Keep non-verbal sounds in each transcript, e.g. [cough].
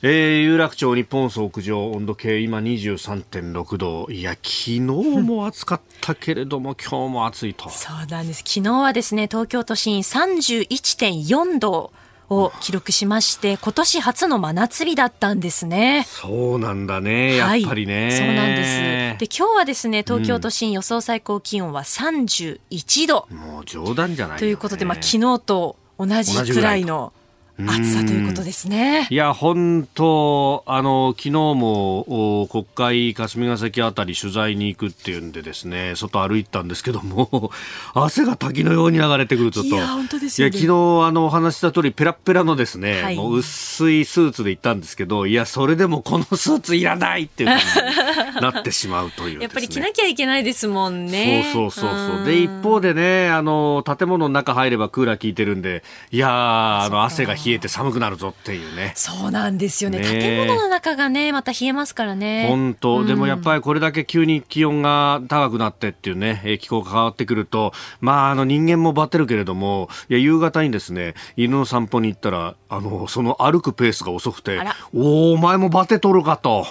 えー、有楽町日本総屋上温度計今23.6度。いや昨日も暑かったけれども [laughs] 今日も暑いと。そうなんです。昨日はですね東京都心31.4度を記録しまして今年初の真夏日だったんですね。そうなんだね。やっぱりね、はい、そうなんです。で今日はですね東京都心予想最高気温は31度、うん、もう冗談じゃない、ね、ということでまあ昨日と同じくらいの暑さということですね。いや、本当、あの、昨日も国会霞が関あたり取材に行くっていうんでですね、外歩いたんですけども、[laughs] 汗が滝のように流れてくると。いや、本当ですよ、ね、いや、昨日、あの、お話した通り、ペラペラのですね、はい、もう薄いスーツで行ったんですけど、いや、それでもこのスーツいらないっていうなってしまうという、ね、やっぱり着なきゃいけないですもんね。そうそうそうそう。で、一方でね、あの、建物の中入ればクーラー効いてるんで、いやあの、汗が冷えて寒くなるぞっていうね。そうなんですよね。ね建物の中がね、また冷えますからね。本当、うん、でもやっぱりこれだけ急に気温が高くなってっていうね、気候が変わってくると、まあ、あの人間もバテるけれども、いや、夕方にですね、犬の散歩に行ったら、あの、その歩くペースが遅くて、おお、お前もバテとるかと。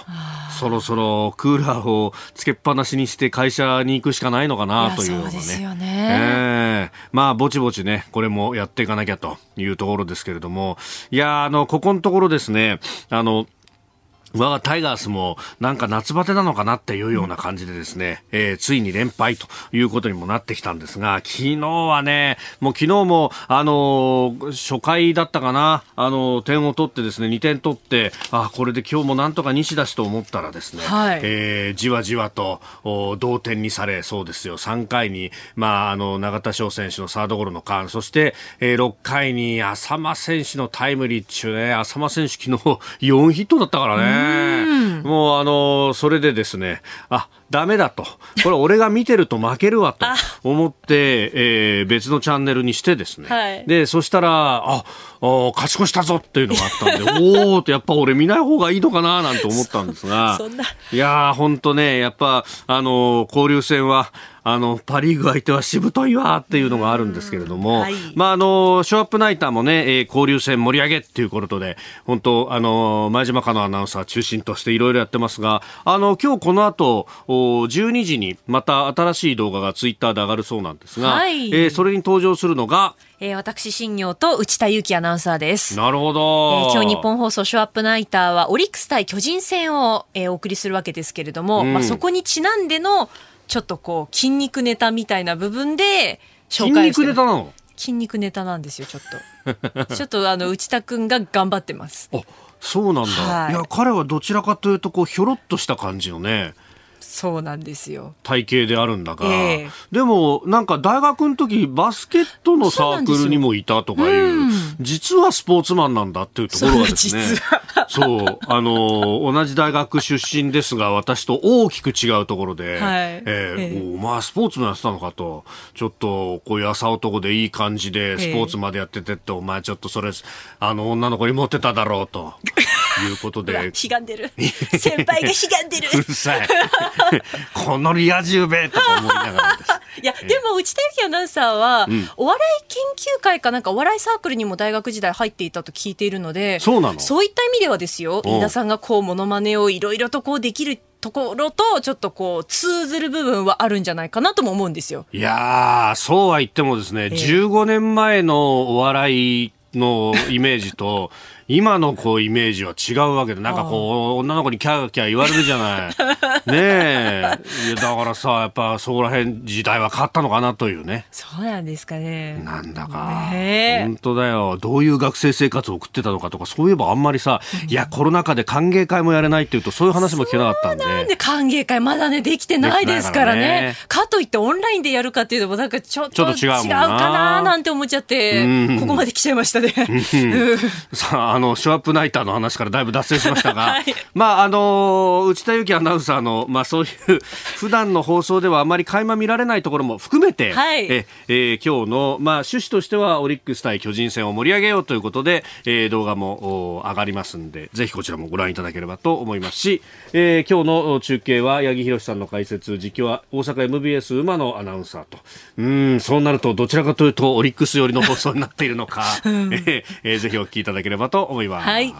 そろそろクーラーをつけっぱなしにして会社に行くしかないのかなというようなね。そうですよね。えー、まあ、ぼちぼちね、これもやっていかなきゃというところですけれども、いや、あの、ここのところですね、あの、我がタイガースもなんか夏バテなのかなっていうような感じでですね、えー、ついに連敗ということにもなってきたんですが、昨日はね、もう昨日も、あのー、初回だったかな、あのー、点を取ってですね、2点取って、あ、これで今日もなんとか西だしと思ったらですね、はい、えー、じわじわと同点にされ、そうですよ、3回に、まあ、あの、永田翔選手のサードゴロの間、そして、えー、6回に浅間選手のタイムリー中ね、浅間選手昨日 [laughs] 4ヒットだったからね、もうあのそれでですねあダメだと。これ俺が見てると負けるわと思って、えー、別のチャンネルにしてですね、はい、でそしたらああ勝ち越したぞっていうのがあったんで [laughs] おおってやっぱ俺見ない方がいいのかななんて思ったんですが。いやー本当ねやっぱあの交流戦はあの、パリーグ相手はしぶといわっていうのがあるんですけれども、はい、まあ、あの、ショーアップナイターもね、えー、交流戦盛り上げっていうことで、本当あの、前島かのアナウンサー中心としていろいろやってますが、あの、今日この後、12時にまた新しい動画がツイッターで上がるそうなんですが、はい、えー、それに登場するのが、えー、私、新業と内田祐樹アナウンサーです。なるほど。えー、今日日本放送ショーアップナイターは、オリックス対巨人戦を、えー、お送りするわけですけれども、うん、まあ、そこにちなんでの、ちょっとこう筋肉ネタみたいな部分で紹介して筋肉ネタなの？筋肉ネタなんですよちょっと。[laughs] ちょっとあの内田君が頑張ってます。あそうなんだ、はい、いや彼はどちらかというとこうひょろっとした感じのねそうなんですよ体型であるんだが、えー、でもなんか大学の時バスケットのサークルにもいたとかいう、うん、実はスポーツマンなんだっていうところがですねそうあの同じ大学出身ですが私と大きく違うところで、はい、えー、えー、お前スポーツもやってたのかとちょっとこういう朝男でいい感じでスポーツまでやっててって、お前ちょっとそれあの女の子に持ってただろうと。いうことで。[laughs] ひがんでる。[laughs] 先輩がひがんでる。うるさい。[laughs] このリア充べとか思いながらです。[laughs] いや、でも内田有紀アナウンサーは、うん、お笑い研究会かなんかお笑いサークルにも大学時代入っていたと聞いているので、そうなの。そういった意味ではですよ、飯田さんがこう、ものまねをいろいろとこうできるところとちょっとこう通ずる部分はあるんじゃないかなとも思うんですよ。いやそうは言ってもですね、えー、15年前のお笑いのイメージと [laughs] 今のこうイメージは違うわけで、なんかこう、女の子にキャーキャー言われるじゃない。[laughs] ねえ。いやだからさ、やっぱそこら辺時代は変わったのかなというね。そうなんですかね。なんだか。ね、本当だよ。どういう学生生活を送ってたのかとか、そういえばあんまりさ、いや、コロナ禍で歓迎会もやれないっていうと、そういう話も聞けなかったんで。なんで歓迎会まだね、できてないですからね。かといってオンラインでやるかっていうのも、なんかちょっと違うかななんて思っちゃって、ここまで来ちゃいましたね。さあ、あの、ショーアップナイターの話からだいぶ脱線しましたが、[laughs] はい、まあ、あの、内田有紀アナウンサーの、[laughs] まあ、そういう、普段の放送ではあまり垣間見られないところも含めて、はい、え、えー、今日の、まあ、趣旨としては、オリックス対巨人戦を盛り上げようということで、えー、動画も上がりますんで、ぜひこちらもご覧いただければと思います。し、えー、今日の中継は、八木弘さんの解説、実況は大阪 MBS 馬のアナウンサーと、うん、そうなると、どちらかというと、オリックス寄りの放送になっているのか、う [laughs] ん、えー、ぜひお聞きいただければと思います。はい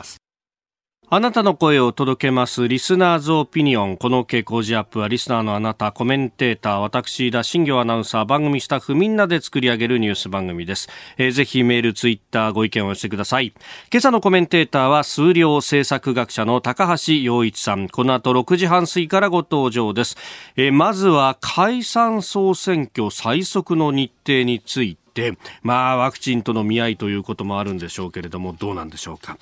あなたの声を届けます。リスナーズオピニオン。この傾向時アップは、リスナーのあなた、コメンテーター、私、田新行アナウンサー、番組スタッフ、みんなで作り上げるニュース番組です。えー、ぜひメール、ツイッター、ご意見を寄せてください。今朝のコメンテーターは、数量政策学者の高橋洋一さん。この後6時半過ぎからご登場です。えー、まずは、解散総選挙最速の日程につい、て、まあ、ワクチンとの見合いということもあるんでしょうけれども、どうなんでしょうか。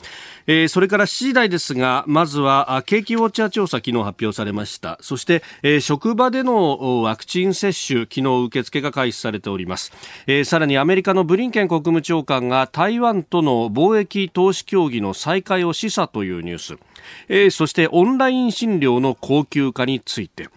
えー、それから7時台ですが、まずは、景気ウォッチャー調査、昨日発表されました。そして、えー、職場でのワクチン接種、昨日受付が開始されております。えー、さらにアメリカのブリンケン国務長官が台湾との貿易投資協議の再開を示唆というニュース。えー、そしてオンライン診療の高級化について。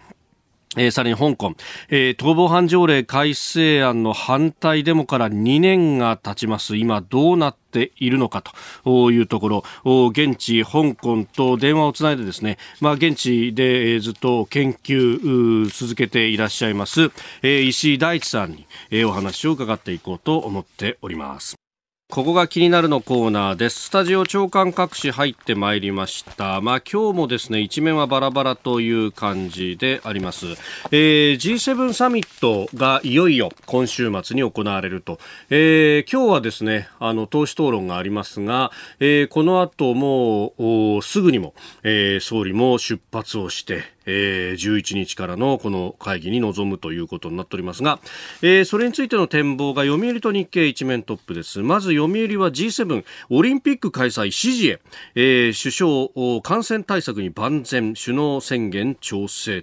えー、さらに香港、えー、逃亡犯条例改正案の反対デモから2年が経ちます。今どうなっているのかというところ、現地、香港と電話をつないでですね、まあ、現地でずっと研究続けていらっしゃいます、えー、石井大地さんに、え、お話を伺っていこうと思っております。ここが気になるのコーナーです。スタジオ長官各紙入ってまいりました。まあ今日もですね、一面はバラバラという感じであります。えー、G7 サミットがいよいよ今週末に行われると。えー、今日はですね、あの、党首討論がありますが、えー、この後もうすぐにも、えー、総理も出発をして、えー、11日からのこの会議に臨むということになっておりますが、えー、それについての展望が読売と日経一面トップです。まず読売は G7 オリンピック開催支持へ、えー、首相感染対策に万全首脳宣言調整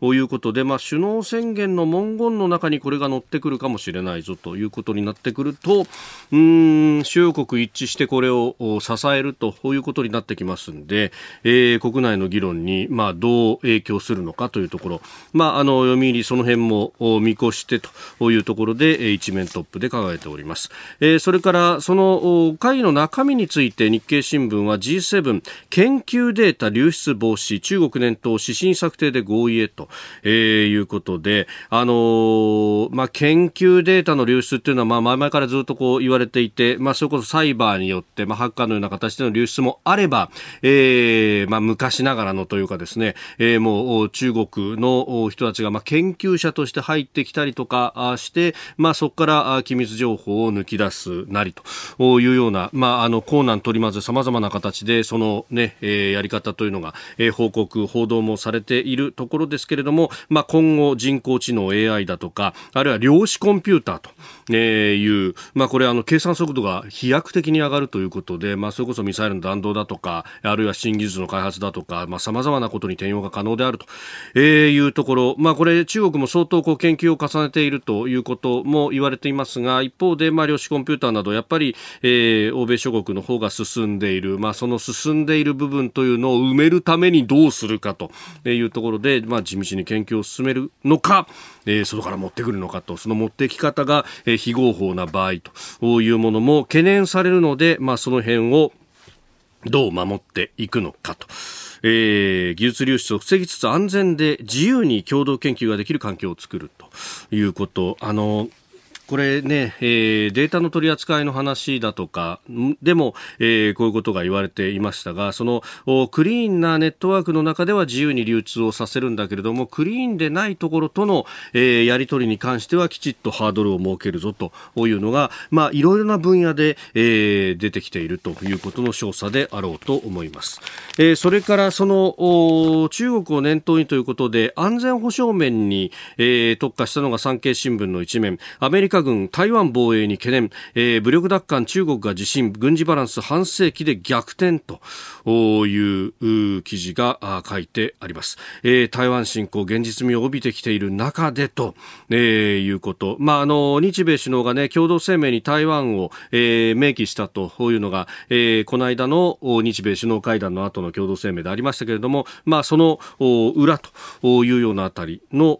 ということで、まあ、首脳宣言の文言の中にこれが載ってくるかもしれないぞということになってくるとうん主要国一致してこれを支えるということになってきますんで、えー、国内の議論に、まあ、どう影響するのかというところ、まあ、あの読売その辺も見越してというところで一面トップで考えております、えー、それからその会議の中身について日経新聞は G7 研究データ流出防止中国念頭指針策定で合意へと、えー、いうことで、あのー、まあ、研究データの流出っていうのは、まあ、前々からずっとこう言われていて、まあ、それこそサイバーによって、まあ、ハッカーのような形での流出もあれば、えーまあ、昔ながらのというかですね、えー、も中国の人たちが、研究者として入ってきたりとかして、まあ、そこから機密情報を抜き出すなりというような、まあ、あの、困難取り混ぜ様々な形で、そのね、やり方というのが、報告、報道もされているところですけれども、まあ、今後人工知能 AI だとか、あるいは量子コンピューターと、いう、まあ、これあの、計算速度が飛躍的に上がるということで、まあ、それこそミサイルの弾道だとか、あるいは新技術の開発だとか、まあ、様々なことに転用が可能であると、えいうところ、まあ、これ中国も相当こう研究を重ねているということも言われていますが、一方で、まあ、量子コンピューターなど、やっぱり、えー、欧米諸国の方が進んでいる、まあ、その進んでいる部分というのを埋めるためにどうするかというところで、まあ、地道に研究を進めるのか、えー、外から持ってくるのかと、その持ってき方が、え、非合法な場合というものも懸念されるので、まあ、その辺をどう守っていくのかと。えー、技術流出を防ぎつつ安全で自由に共同研究ができる環境を作るということ。あのこれね、えー、データの取り扱いの話だとかでも、えー、こういうことが言われていましたがそのクリーンなネットワークの中では自由に流通をさせるんだけれどもクリーンでないところとの、えー、やり取りに関してはきちっとハードルを設けるぞというのが、まあ、いろいろな分野で、えー、出てきているということの調査であろうと思います。えー、それからその中国を念頭にということで安全保障面に、えー、特化したのが産経新聞の一面アメリカカ軍台湾防衛に懸念、えー、武力奪還中国が地震軍事バランス半世紀で逆転という記事が書いてあります、えー、台湾侵攻現実味を帯びてきている中でと、えー、いうこと、まあ、あの日米首脳が、ね、共同声明に台湾を、えー、明記したというのが、えー、この間の日米首脳会談の後の共同声明でありましたけれども、まあ、その裏というようなあたりの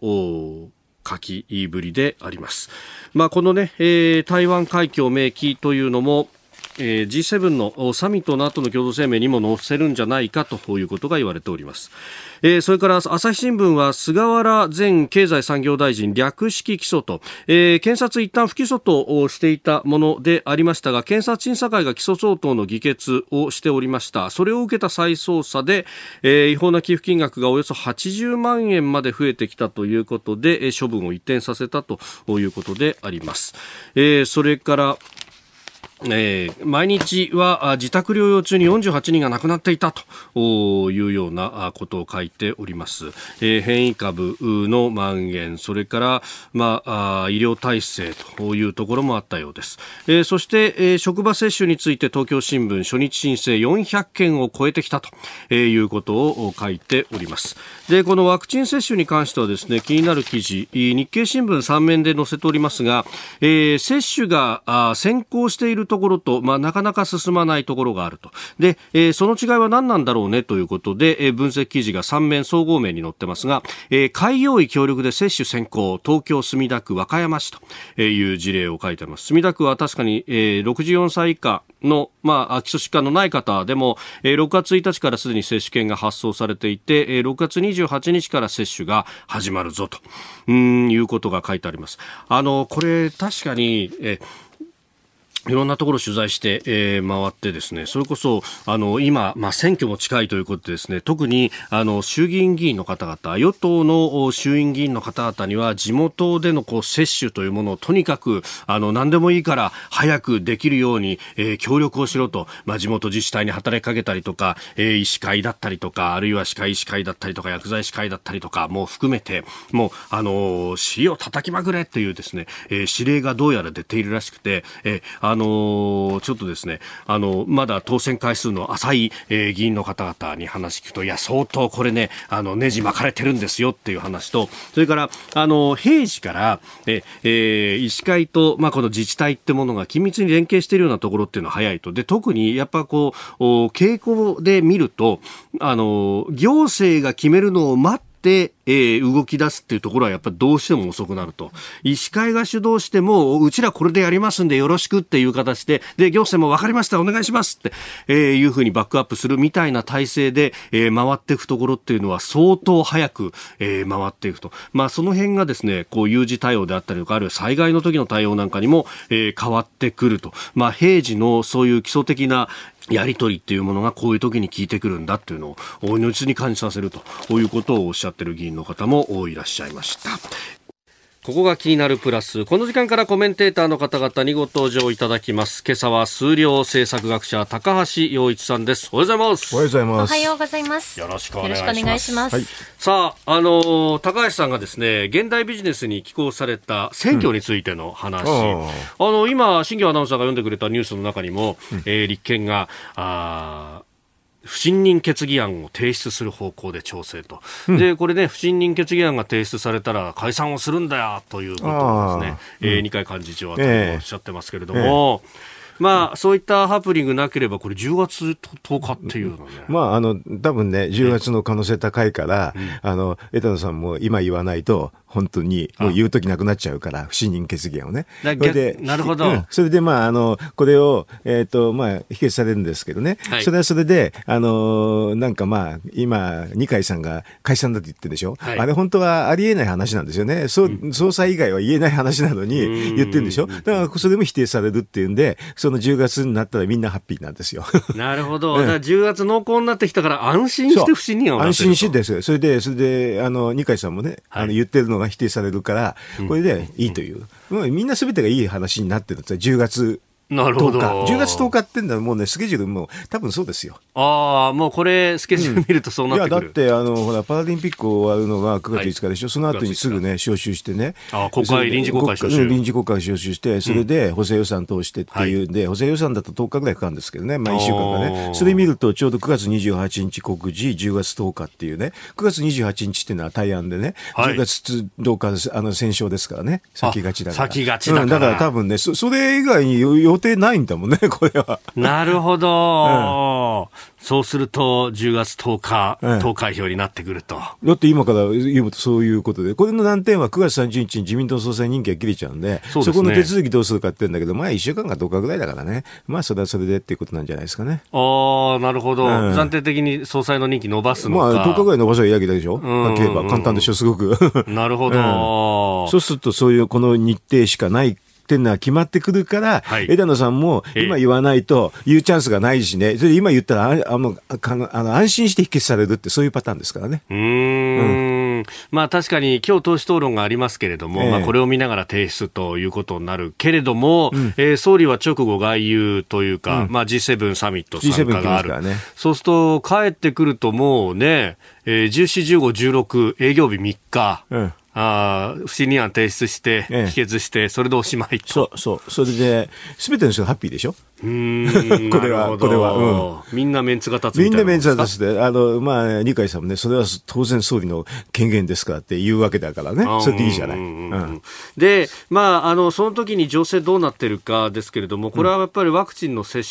書きぶりであります。まあ、このね、えー、台湾海峡明記というのも、えー、G7 のサミットの後の共同声明にも載せるんじゃないかということが言われております。えー、それから朝日新聞は菅原前経済産業大臣略式起訴と、えー、検察一旦不起訴としていたものでありましたが検察審査会が起訴相当の議決をしておりました。それを受けた再捜査で、えー、違法な寄付金額がおよそ80万円まで増えてきたということで処分を一転させたということであります、えー、それからえー、毎日は自宅療養中に48人が亡くなっていたというようなことを書いております、えー、変異株の蔓延それから、まあ、医療体制というところもあったようです、えー、そして、えー、職場接種について東京新聞初日申請400件を超えてきたということを書いております。でこのワクチン接種に関してはですね気になる記事日経新聞3面で載せておりますが、えー、接種が先行しているとところと、まあ、なかなか進まないところがあると。で、えー、その違いは何なんだろうね？ということで、えー、分析記事が3面総合面に載ってますが、えー、開業医協力で接種先行、東京墨田区和歌山市という事例を書いてあります。墨田区は確かに、えー、64歳以下の、まあ、基礎疾患のない方でも、えー、6月1日からすでに接種券が発送されていて、えー、6月28日から接種が始まるぞと、うん、いうことが書いてあります。あの、これ確かに、えーいろんなところ取材して、えー、回ってですね、それこそ、あの、今、まあ、選挙も近いということでですね、特に、あの、衆議院議員の方々、与党の衆院議員の方々には、地元での、こう、接種というものをとにかく、あの、何でもいいから、早くできるように、えー、協力をしろと、まあ、地元自治体に働きかけたりとか、えー、医師会だったりとか、あるいは歯科医師会だったりとか、薬剤師会だったりとか、もう含めて、もう、あの、死を叩きまくれというですね、えー、指令がどうやら出ているらしくて、えー、ああのちょっとですね、あの、まだ当選回数の浅い、えー、議員の方々に話聞くと、いや、相当これね、あの、ネジ巻かれてるんですよっていう話と、それから、あの、平時から、え、えー、医師会と、まあ、この自治体ってものが緊密に連携しているようなところっていうのは早いと。で、特にやっぱこう、傾向で見ると、あの、行政が決めるのを待って、えー、動き出すっていうところはやっぱりどうしても遅くなると。医師会が主導しても、うちらこれでやりますんでよろしくっていう形で、で、行政も分かりました、お願いしますって、えー、いうふうにバックアップするみたいな体制で、えー、回っていくところっていうのは相当早く、えー、回っていくと。まあ、その辺がですね、こう、有事対応であったりとか、あるいは災害の時の対応なんかにも、えー、変わってくると。まあ、平時のそういう基礎的な、やりとりっていうものがこういう時に効いてくるんだっていうのを大命に感じさせるということをおっしゃってる議員の方もいらっしゃいました。ここが気になるプラス。この時間からコメンテーターの方々にご登場いただきます。今朝は数量政策学者高橋洋一さんです。おはようございます。おはようございます。おはようございます。よろしくお願いします。いします。はい、さあ、あのー、高橋さんがですね、現代ビジネスに寄稿された選挙についての話。うん、あの、今、新業アナウンサーが読んでくれたニュースの中にも、うん、えー、立憲が、あ不信任決議案を提出する方向で調整と、うん、でこれね、不信任決議案が提出されたら解散をするんだよということをですね、えー、二階幹事長はおっしゃってますけれども。えーえ。ーまあ、そういったハプニングなければ、これ10月10日っていうのね。まあ、あの、多分ね、10月の可能性高いから、あの、枝野さんも今言わないと、本当に、もう言うときなくなっちゃうから、不信任決議案をね。それで、なるほど、うん、それで、まあ、あの、これを、えっ、ー、と、まあ、否決されるんですけどね。はい、それはそれで、あの、なんかまあ、今、二階さんが解散だって言ってるでしょ？はい、あれ本当はありえない話なんですよね。そう、うん、総裁以外は言えない話なのに言ってるんでしょ？だから、それも否定されるっていうんで、その10月になったらみんなハッピーなんですよ。[laughs] なるほど。だから10月濃厚になってきたから安心して不信任を安心してです。それで、それで、あの、二階さんもね、はい、あの言ってるのが否定されるから、これでいいという。うん、みんなすべてがいい話になってるんですよ。10月なるほど。10月10日ってんだもうね、スケジュールも多分そうですよ。ああ、もうこれ、スケジュール見るとそうなってくる、うん、いや、だって、あの、ほら、パラリンピック終わるのが9月5日でしょ、はい、その後にすぐね、招集してね。あ国会、臨時国会招集。臨時国会招集して、それで補正予算通してっていうんで、うん、補正予算だと10日ぐらいかかるんですけどね、まあ1週間かね。それ見ると、ちょうど9月28日告示、10月10日っていうね、9月28日っていうのは対案でね、はい、10月10日、あの、戦勝ですからね、先がちだから。先がちだから。うん、だから多分ね、そそれ以外に予定ないんだもんね。ね、[laughs] これは。なるほど。うんそうすると、10月10日、投開票になってくると。だって今から言うとそういうことで、これの難点は9月30日に自民党総裁任期が切れちゃうんで、そ、ね、この手続きどうするかって言うんだけど、まあ1週間か10日ぐらいだからね、まあそれはそれでっていうことなんじゃないですかね。ああ、なるほど、うん、暫定的に総裁の任期伸ばすのか。まあ10日ぐらい伸ばせばいいわけでしょ。はっきり言えば簡単でしょ、すごく。なるほど、うん、そうするとそういうこの日程しかないっていうのは決まってくるから、はい、枝野さんも今言わないと言うチャンスがないしね、それで今言ったらああのあの安心して否決されるってそういうパターンですからね。うんうん。まあ確かに今日党首討論がありますけれども、えー、まあこれを見ながら提出ということになるけれども、うん、えー、総理は直後外遊というか、うん、まあ G7 サミット参加がある。ね、そうすると帰ってくるともうね、えー、14、15、16営業日3日。うんあ不信任案提出して、否決して、それでおしまいと。そう、そう。それで、すべての人がハッピーでしょ？うん。これは、これは、うん。みんなメンツが立つみんなメンツが立つで、あの、まあ、二階さんもね、それは当然総理の権限ですからって言うわけだからね。それでいいじゃない。うん。で、まあ、あの、その時に情勢どうなってるかですけれども、これはやっぱりワクチンの接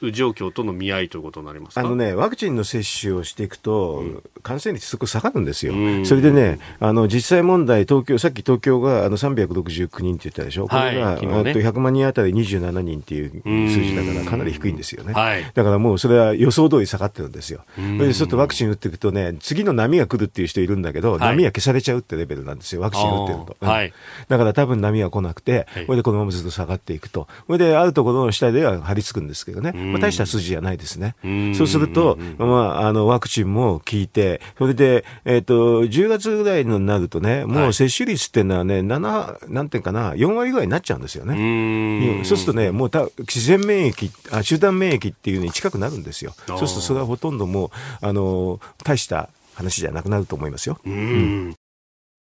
種状況との見合いということになりますか？あのね、ワクチンの接種をしていくと、感染率すごく下がるんですよ。それでね、あの、実際問題、東京、さっき東京があの369人って言ったでしょ、これが、はいね、と100万人当たり27人っていう数字だから、かなり低いんですよね、はい、だからもうそれは予想通り下がってるんですよ、でちょっとワクチン打っていくとね、次の波が来るっていう人いるんだけど、はい、波は消されちゃうってレベルなんですよ、ワクチン打ってると。はい、だから多分波は来なくて、これでこのままずっと下がっていくと、これであるところの下では張り付くんですけどね、まあ、大した数字じゃないですね。そうすると、まあ、あのワクチンも効いて、それで、えっ、ー、と、10月ぐらいになるとね、もう接種率っていうのはね、7、なんていうかな、4割ぐらいになっちゃうんですよね。そうするとね、もうた自然免疫あ、集団免疫っていうのに近くなるんですよ。そうするとそれはほとんどもう、あの、大した話じゃなくなると思いますよ。うん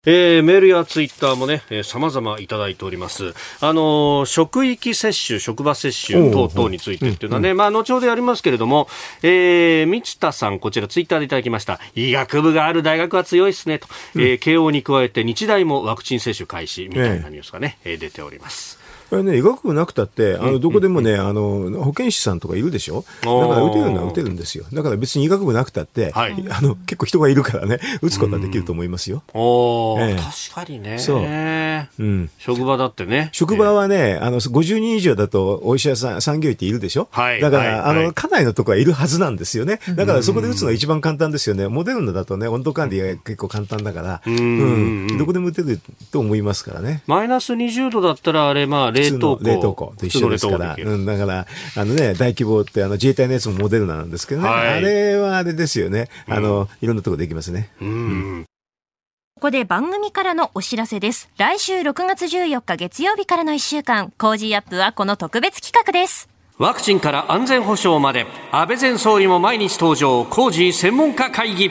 えー、メールやツイッターもね、えー、様々いただいております。あのー、職域接種、職場接種等々についてっていうのはね、まあ、後ほどやりますけれども、えー、三田さん、こちらツイッターでいただきました。医学部がある大学は強いですね、と。えー、慶応に加えて日大もワクチン接種開始みたいなニュースがね、えー、出ております。これね、医学部なくたって、あの、どこでもね、あの、保健師さんとかいるでしょ？だから打てるのは打てるんですよ。だから別に医学部なくたって、はい、あの、結構人がいるからね、打つことはできると思いますよ。おええ、確かにね。そう。うん。職場だってね。職場はね、あの、50人以上だとお医者さん、産業医っているでしょ？はい。だから、はい、あの、家内のとこはいるはずなんですよね。だからそこで打つのは一番簡単ですよね。モデルナだとね、温度管理が結構簡単だから、うん。どこでも打てると思いますからね。マイナス20度だったら、あれ、まあ、冷凍庫。冷凍庫と一緒ですから、うん、だから、あのね、大規模ってあの自衛隊のやつもモデルナなんですけどね、はい、あれはあれですよね、あの、うん、いろんなところできますね。うん。ここで番組からのお知らせです。来週6月14日月曜日からの1週間、 Cozy up はこの特別企画です。ワクチンから安全保障まで、安倍前総理も毎日登場、 Cozy 専門家会議。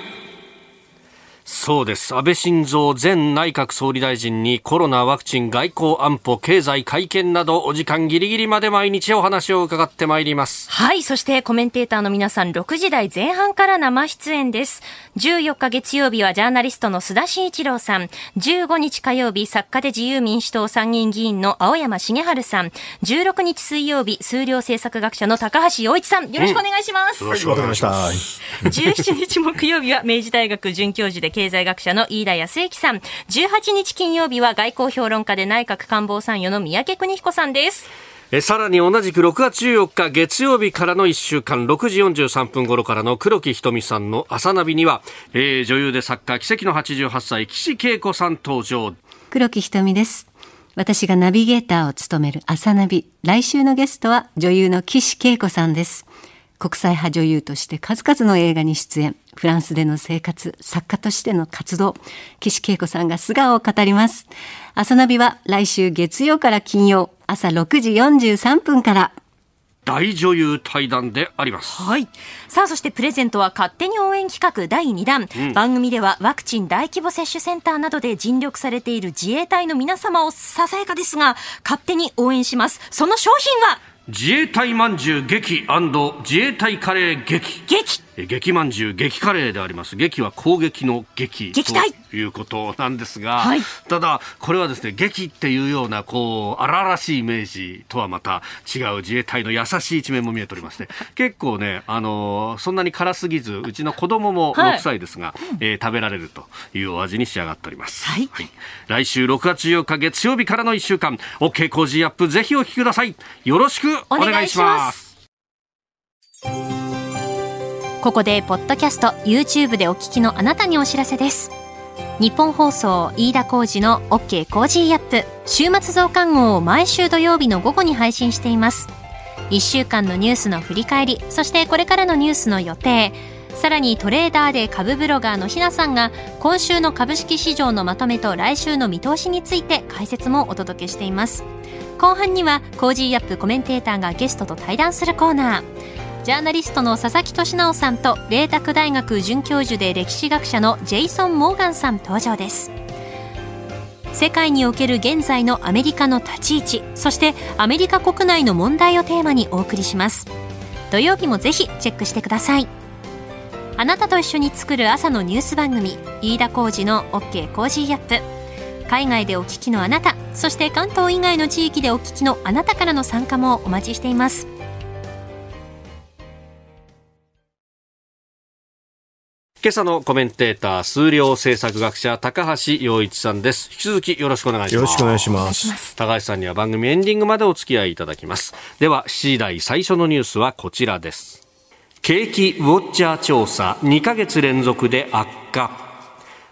そうです。安倍晋三前内閣総理大臣にコロナ、ワクチン、外交、安保、経済、会見などお時間ギリギリまで毎日お話を伺ってまいります。はい。そしてコメンテーターの皆さん6時台前半から生出演です。14日月曜日はジャーナリストの須田慎一郎さん。15日火曜日作家で自由民主党参議院議員の青山茂春さん。16日水曜日数量政策学者の高橋洋一さん。よろしくお願いします。うん、よろしくお願いします。17日木曜日は明治大学准教授で経済学者の飯田康之さん。18日金曜日は外交評論家で内閣官房参与の三宅邦彦さんです。えさらに同じく6月14日月曜日からの1週間6時43分頃からの黒木瞳さんの朝ナビには、えー、女優で作家奇跡の88歳岸恵子さん登場黒木瞳です私がナビゲーターを務める朝ナビ来週のゲストは女優の岸恵子さんです国際派女優として数々の映画に出演フランスでの生活作家としての活動岸恵子さんが素顔を語ります朝ナビは来週月曜から金曜朝6時43分から大女優対談であります。はい。さあ、そしてプレゼントは勝手に応援企画第2弾、うん、番組ではワクチン大規模接種センターなどで尽力されている自衛隊の皆様をささやかですが、勝手に応援します。その商品は？自衛隊まんじゅう劇自衛隊カレー劇。劇激まんじゅう激カレーであります。劇は攻撃の劇撃ということなんですが、はい、ただこれはですね劇っていうようなこう荒々しいイメージとはまた違う自衛隊の優しい一面も見えておりまして結構ねあのそんなに辛すぎずうちの子供も6歳ですが、はい、えー、食べられるというお味に仕上がっております、はい、はい、来週6月8日月曜日からの1週間 OK 工事アップぜひお聞きください。よろしくお願いしますここでポッドキャスト YouTube でお聞きのあなたにお知らせです。ニッポン放送飯田浩二の OK コージーアップ。週末増刊号を毎週土曜日の午後に配信しています。1週間のニュースの振り返りそしてこれからのニュースの予定。さらにトレーダーで株ブロガーのひなさんが今週の株式市場のまとめと来週の見通しについて解説もお届けしています。後半にはコージーアップコメンテーターがゲストと対談するコーナー。ジャーナリストの佐々木俊尚さんと麗澤大学准教授で歴史学者のジェイソン・モーガンさん登場です。世界における現在のアメリカの立ち位置そしてアメリカ国内の問題をテーマにお送りします。土曜日もぜひチェックしてください。あなたと一緒に作る朝のニュース番組飯田浩二の OK コージーアップ。海外でお聞きのあなたそして関東以外の地域でお聞きのあなたからの参加もお待ちしています。今朝のコメンテーター、数量政策学者、高橋洋一さんです。引き続きよろしくお願いします。よろしくお願いします。高橋さんには番組エンディングまでお付き合いいただきます。では、7時台最初のニュースはこちらです。景気ウォッチャー調査、2ヶ月連続で悪化。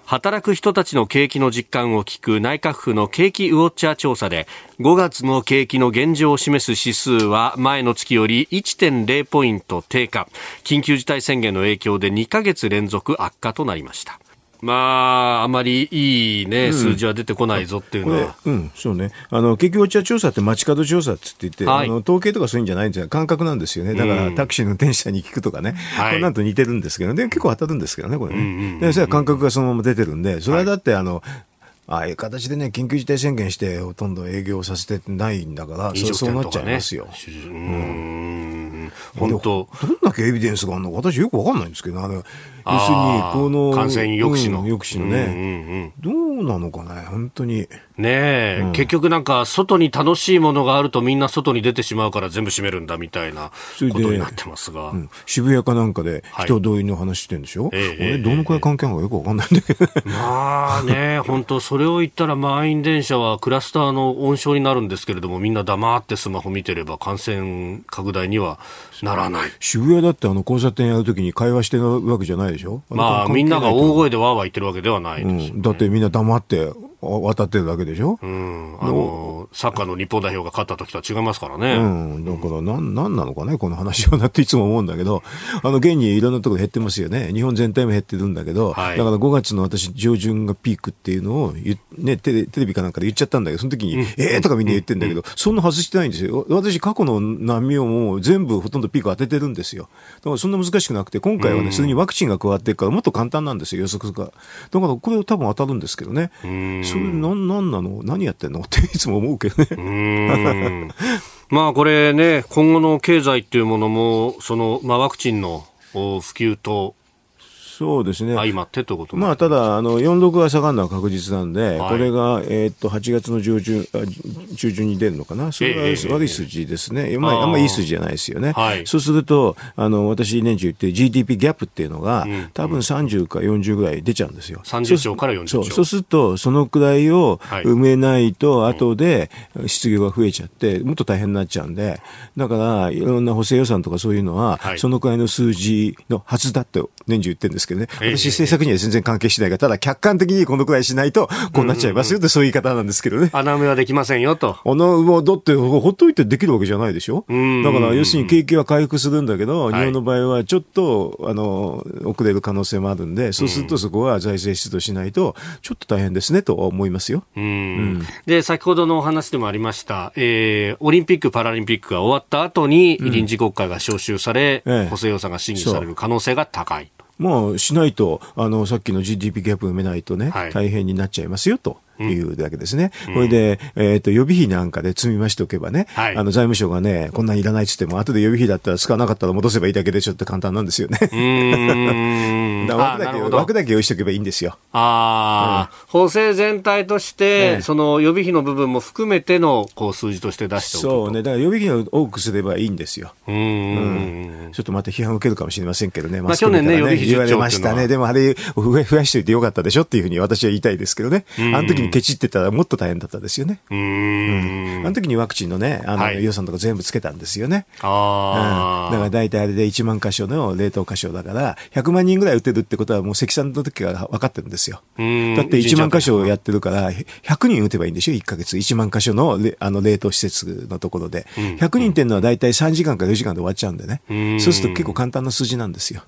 働く人たちの景気の実感を聞く内閣府の景気ウォッチャー調査で5月の景気の現状を示す指数は前の月より1.0ポイント低下。緊急事態宣言の影響で2ヶ月連続悪化となりました。まあ、あまりいいね、数字は出てこないぞっていうのは。うん、そうね。あの、結局、お茶調査って街角調査って言って、はい、あの統計とかそういうんじゃないんですよ。感覚なんですよね。だから、タクシーの運転手さんに聞くとかね。はい、これなんと似てるんですけどね。結構当たるんですけどね、これね。うんうんうん、で、それは感覚がそのまま出てるんで、それはだって、あの、ああいう形でね、緊急事態宣言して、ほとんど営業させてないんだから、ね、そうなっちゃいますよ。うん本当。どんだけエビデンスがあるのか、私よくわかんないんですけど、あの、要するに、この、感染抑止の。抑止のね、どうなのかね、本当に。ねえ、うん、結局なんか、外に楽しいものがあるとみんな外に出てしまうから全部閉めるんだみたいなことになってますが。うん、渋谷かなんかで人通りの話してるんでしょ、はい、ええどのくらい関係あるのかよくわかんないんだけど。まあね、本当それを言ったら満員電車はクラスターの温床になるんですけれども、みんな黙ってスマホ見てれば感染拡大にはならない。渋谷だってあの交差点やるときに会話してるわけじゃないでしょ？まあみんなが大声でわーわー言ってるわけではないです、ね。うん、だってみんな黙って渡ってるだけでしょ、うん、あのサッカーの日本代表が勝った時とは違いますからね。うん、だからなん、なんなのかね、この話はなっていつも思うんだけど、あの、現にいろんなところ減ってますよね。日本全体も減ってるんだけど、はい、だから5月の私、上旬がピークっていうのをね、テレテレビかなんかで言っちゃったんだけど、その時に、うん、ええー、とかみんな言ってんだけど、うん、そんな外してないんですよ。私、過去の波をもう全部ほとんどピーク当ててるんですよ。だからそんな難しくなくて、今回はね、すでにワクチンが加わってるから、もっと簡単なんですよ、予測が。だからこれ多分当たるんですけどね。それなん、なんなの？何やってんの？っていつも思うけどね。[laughs] まあこれね、今後の経済っていうものも、その、まあワクチンの普及とそうですね。相まってということまあ、ただ、あの、46が下がるのは確実なんで、はい、これが、えー、っと、8月の上旬、中旬に出るのかな。それは悪い数字ですね。えー、まあ、あんまりいい数字じゃないですよね。はい、そうすると、あの、私年中言ってる GDP ギャップっていうのが、うん、多分30か40ぐらい出ちゃうんですよ。30兆から40兆。そうそうすると、そのくらいを埋めないと、後で失業が増えちゃって、もっと大変になっちゃうんで、だから、いろんな補正予算とかそういうのは、はい、そのくらいの数字のはずだって年中言ってるんですですけどね。私、政策には全然関係しないが、ただ客観的にこのくらいしないと、こうなっちゃいますよってそういう言い方なんですけどね。穴埋めはできませんよと。穴埋めは、だって、ほっといてできるわけじゃないでしょ？だから、要するに景気は回復するんだけど、日本の場合はちょっと、あの、遅れる可能性もあるんで、そうするとそこは財政出動しないと、ちょっと大変ですねと思いますよ。うん、で、先ほどのお話でもありました、えー、オリンピック・パラリンピックが終わった後に、臨時国会が召集され、うん、補正予算が審議される可能性が高い。まあ、しないと、あの、さっきの GDP ギャップ埋めないとね、はい、大変になっちゃいますよと。いうだけですね。こ、れ、で、えっ、ー、と、予備費なんかで積み増しておけばね、はい、あの、財務省がね、こんなんいらないっつっても、後で予備費だったら使わなかったら戻せばいいだけでちょっと簡単なんですよね。[laughs] 枠だけ、枠だけ用意しておけばいいんですよ。ああ、うん、補正全体として、ね、その予備費の部分も含めての、こう、数字として出しておくそうね。だから予備費を多くすればいいんですよ。うん,、ちょっとまた批判を受けるかもしれませんけどね。まあ、去年ね、予備費言われましたね。でもあれ、増やしておいてよかったでしょっていうふうに私は言いたいですけどね。あの時にケチってたらもっと大変だったですよね。うん,、あの時にワクチンのね、あの、はい、予算とか全部つけたんですよね。ああ、うん。だから大体あれで1万箇所の冷凍箇所だから、100万人ぐらい打てるってことはもう積算の時から分かってるんですよ。だって1万箇所やってるから、100人打てばいいんでしょ ?1 ヶ月。1万箇所のあの冷凍施設のところで。100人っていうのは大体3時間から4時間で終わっちゃうんでね。そうすると結構簡単な数字なんですよ。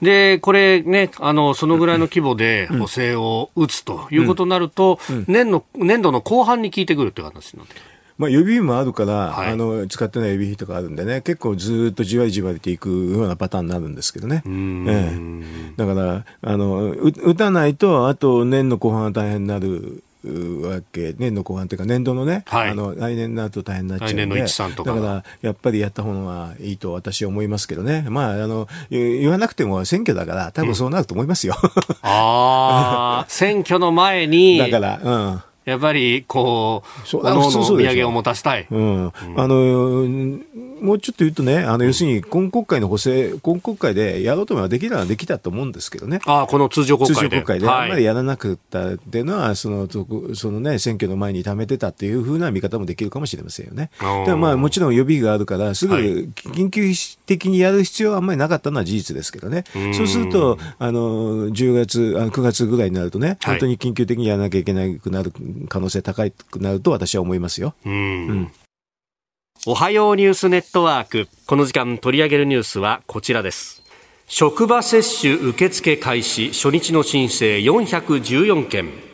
で、これね、あの、そのぐらいの規模で補正を打つということになると、年の、年度の後半に効いてくるっていう話になってまあ、予備費もあるから、はい、あの使ってない予備費とかあるんでね、結構ずっとじわりじわりといくようなパターンになるんですけどね。ええ、だからあの打たないと、あと年の後半は大変になる。わけ年の後半というか年度のね、はい、あの来年になると大変になっちゃうんで。だからやっぱりやった方がいいと私は思いますけどね。まああの言わなくても選挙だから多分そうなると思いますよ、うん、あ [laughs] あ選挙の前に。だからうんやっぱり、こう、おのの土産を持たせたい。うん。あの、もうちょっと言うとね、あの、要するに、今国会の補正、今国会でやろうと思えばできるのはできたと思うんですけどね。ああ、この通常国会で。通常国会で。あんまりやらなくったっていうのは、その、そのね、選挙の前に貯めてたっていうふうな見方もできるかもしれませんよね。でもまあ、もちろん予備があるから、すぐ緊急的にやる必要はあんまりなかったのは事実ですけどね。そうすると、あの、10月、あ9月ぐらいになるとね、本当に緊急的にやらなきゃいけなくなる可能性高くなると私は思いますよ。うん、うんおはようニュースネットワーク。この時間取り上げるニュースはこちらです。職場接種受付開始、初日の申請414件。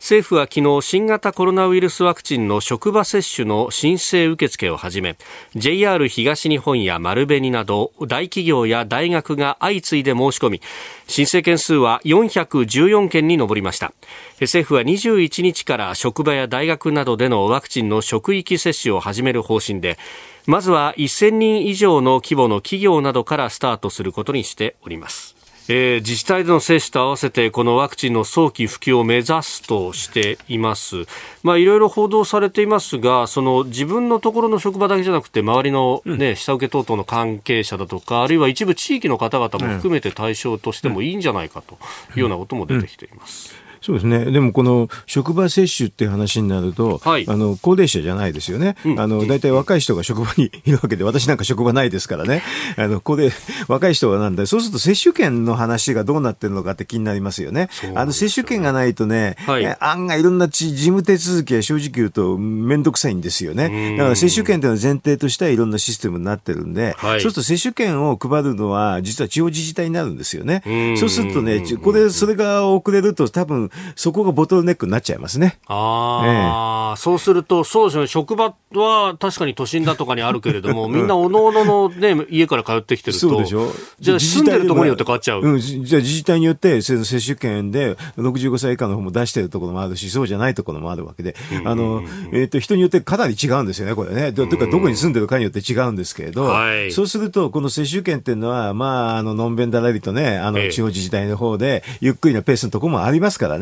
政府は昨日新型コロナウイルスワクチンの職場接種の申請受付を始め JR 東日本や丸紅など大企業や大学が相次いで申し込み申請件数は414件に上りました政府は21日から職場や大学などでのワクチンの職域接種を始める方針でまずは1000人以上の規模の企業などからスタートすることにしておりますえー、自治体での接種と合わせてこのワクチンの早期普及を目指すとしています。まあいろいろ報道されていますが、その自分のところの職場だけじゃなくて周りのね、うん、下請け等々の関係者だとか、あるいは一部地域の方々も含めて対象としてもいいんじゃないかというようなことも出てきています。そうですね。でもこの職場接種っていう話になると、はい、あの高齢者じゃないですよね。うん、あの大体若い人が職場にいるわけで、私なんか職場ないですからね。[laughs] あのここで若い人がなんだ。そうすると接種券の話がどうなってるのかって気になりますよね。ねあの接種券がないとね、はい、案外いろんな事務手続きは正直言うと面倒くさいんですよね。だから接種券っていうのは前提としてはいろんなシステムになってるんで、はい、そうすると接種券を配るのは実は地方自治体になるんですよね。そうするとね、これそれが遅れると多分そこがボトルネックになっちゃいますね。ああ、ええ、そうすると、そうですね、職場は確かに都心だとかにあるけれども、[laughs] みんなおのおののね、家から通ってきてると、そうでしょじゃあ住んでるところによって変わっちゃう。うん、じゃあ自治体によって接種券で65歳以下の方も出してるところもあるし、そうじゃないところもあるわけで、あの、えっ、ー、と、人によってかなり違うんですよね、これね。というか、どこに住んでるかによって違うんですけれど、はい、そうすると、この接種券っていうのは、まあ、あの、のんべんだらりとね、あの、地方自治体の方で、ゆっくりなペースのところもありますからね。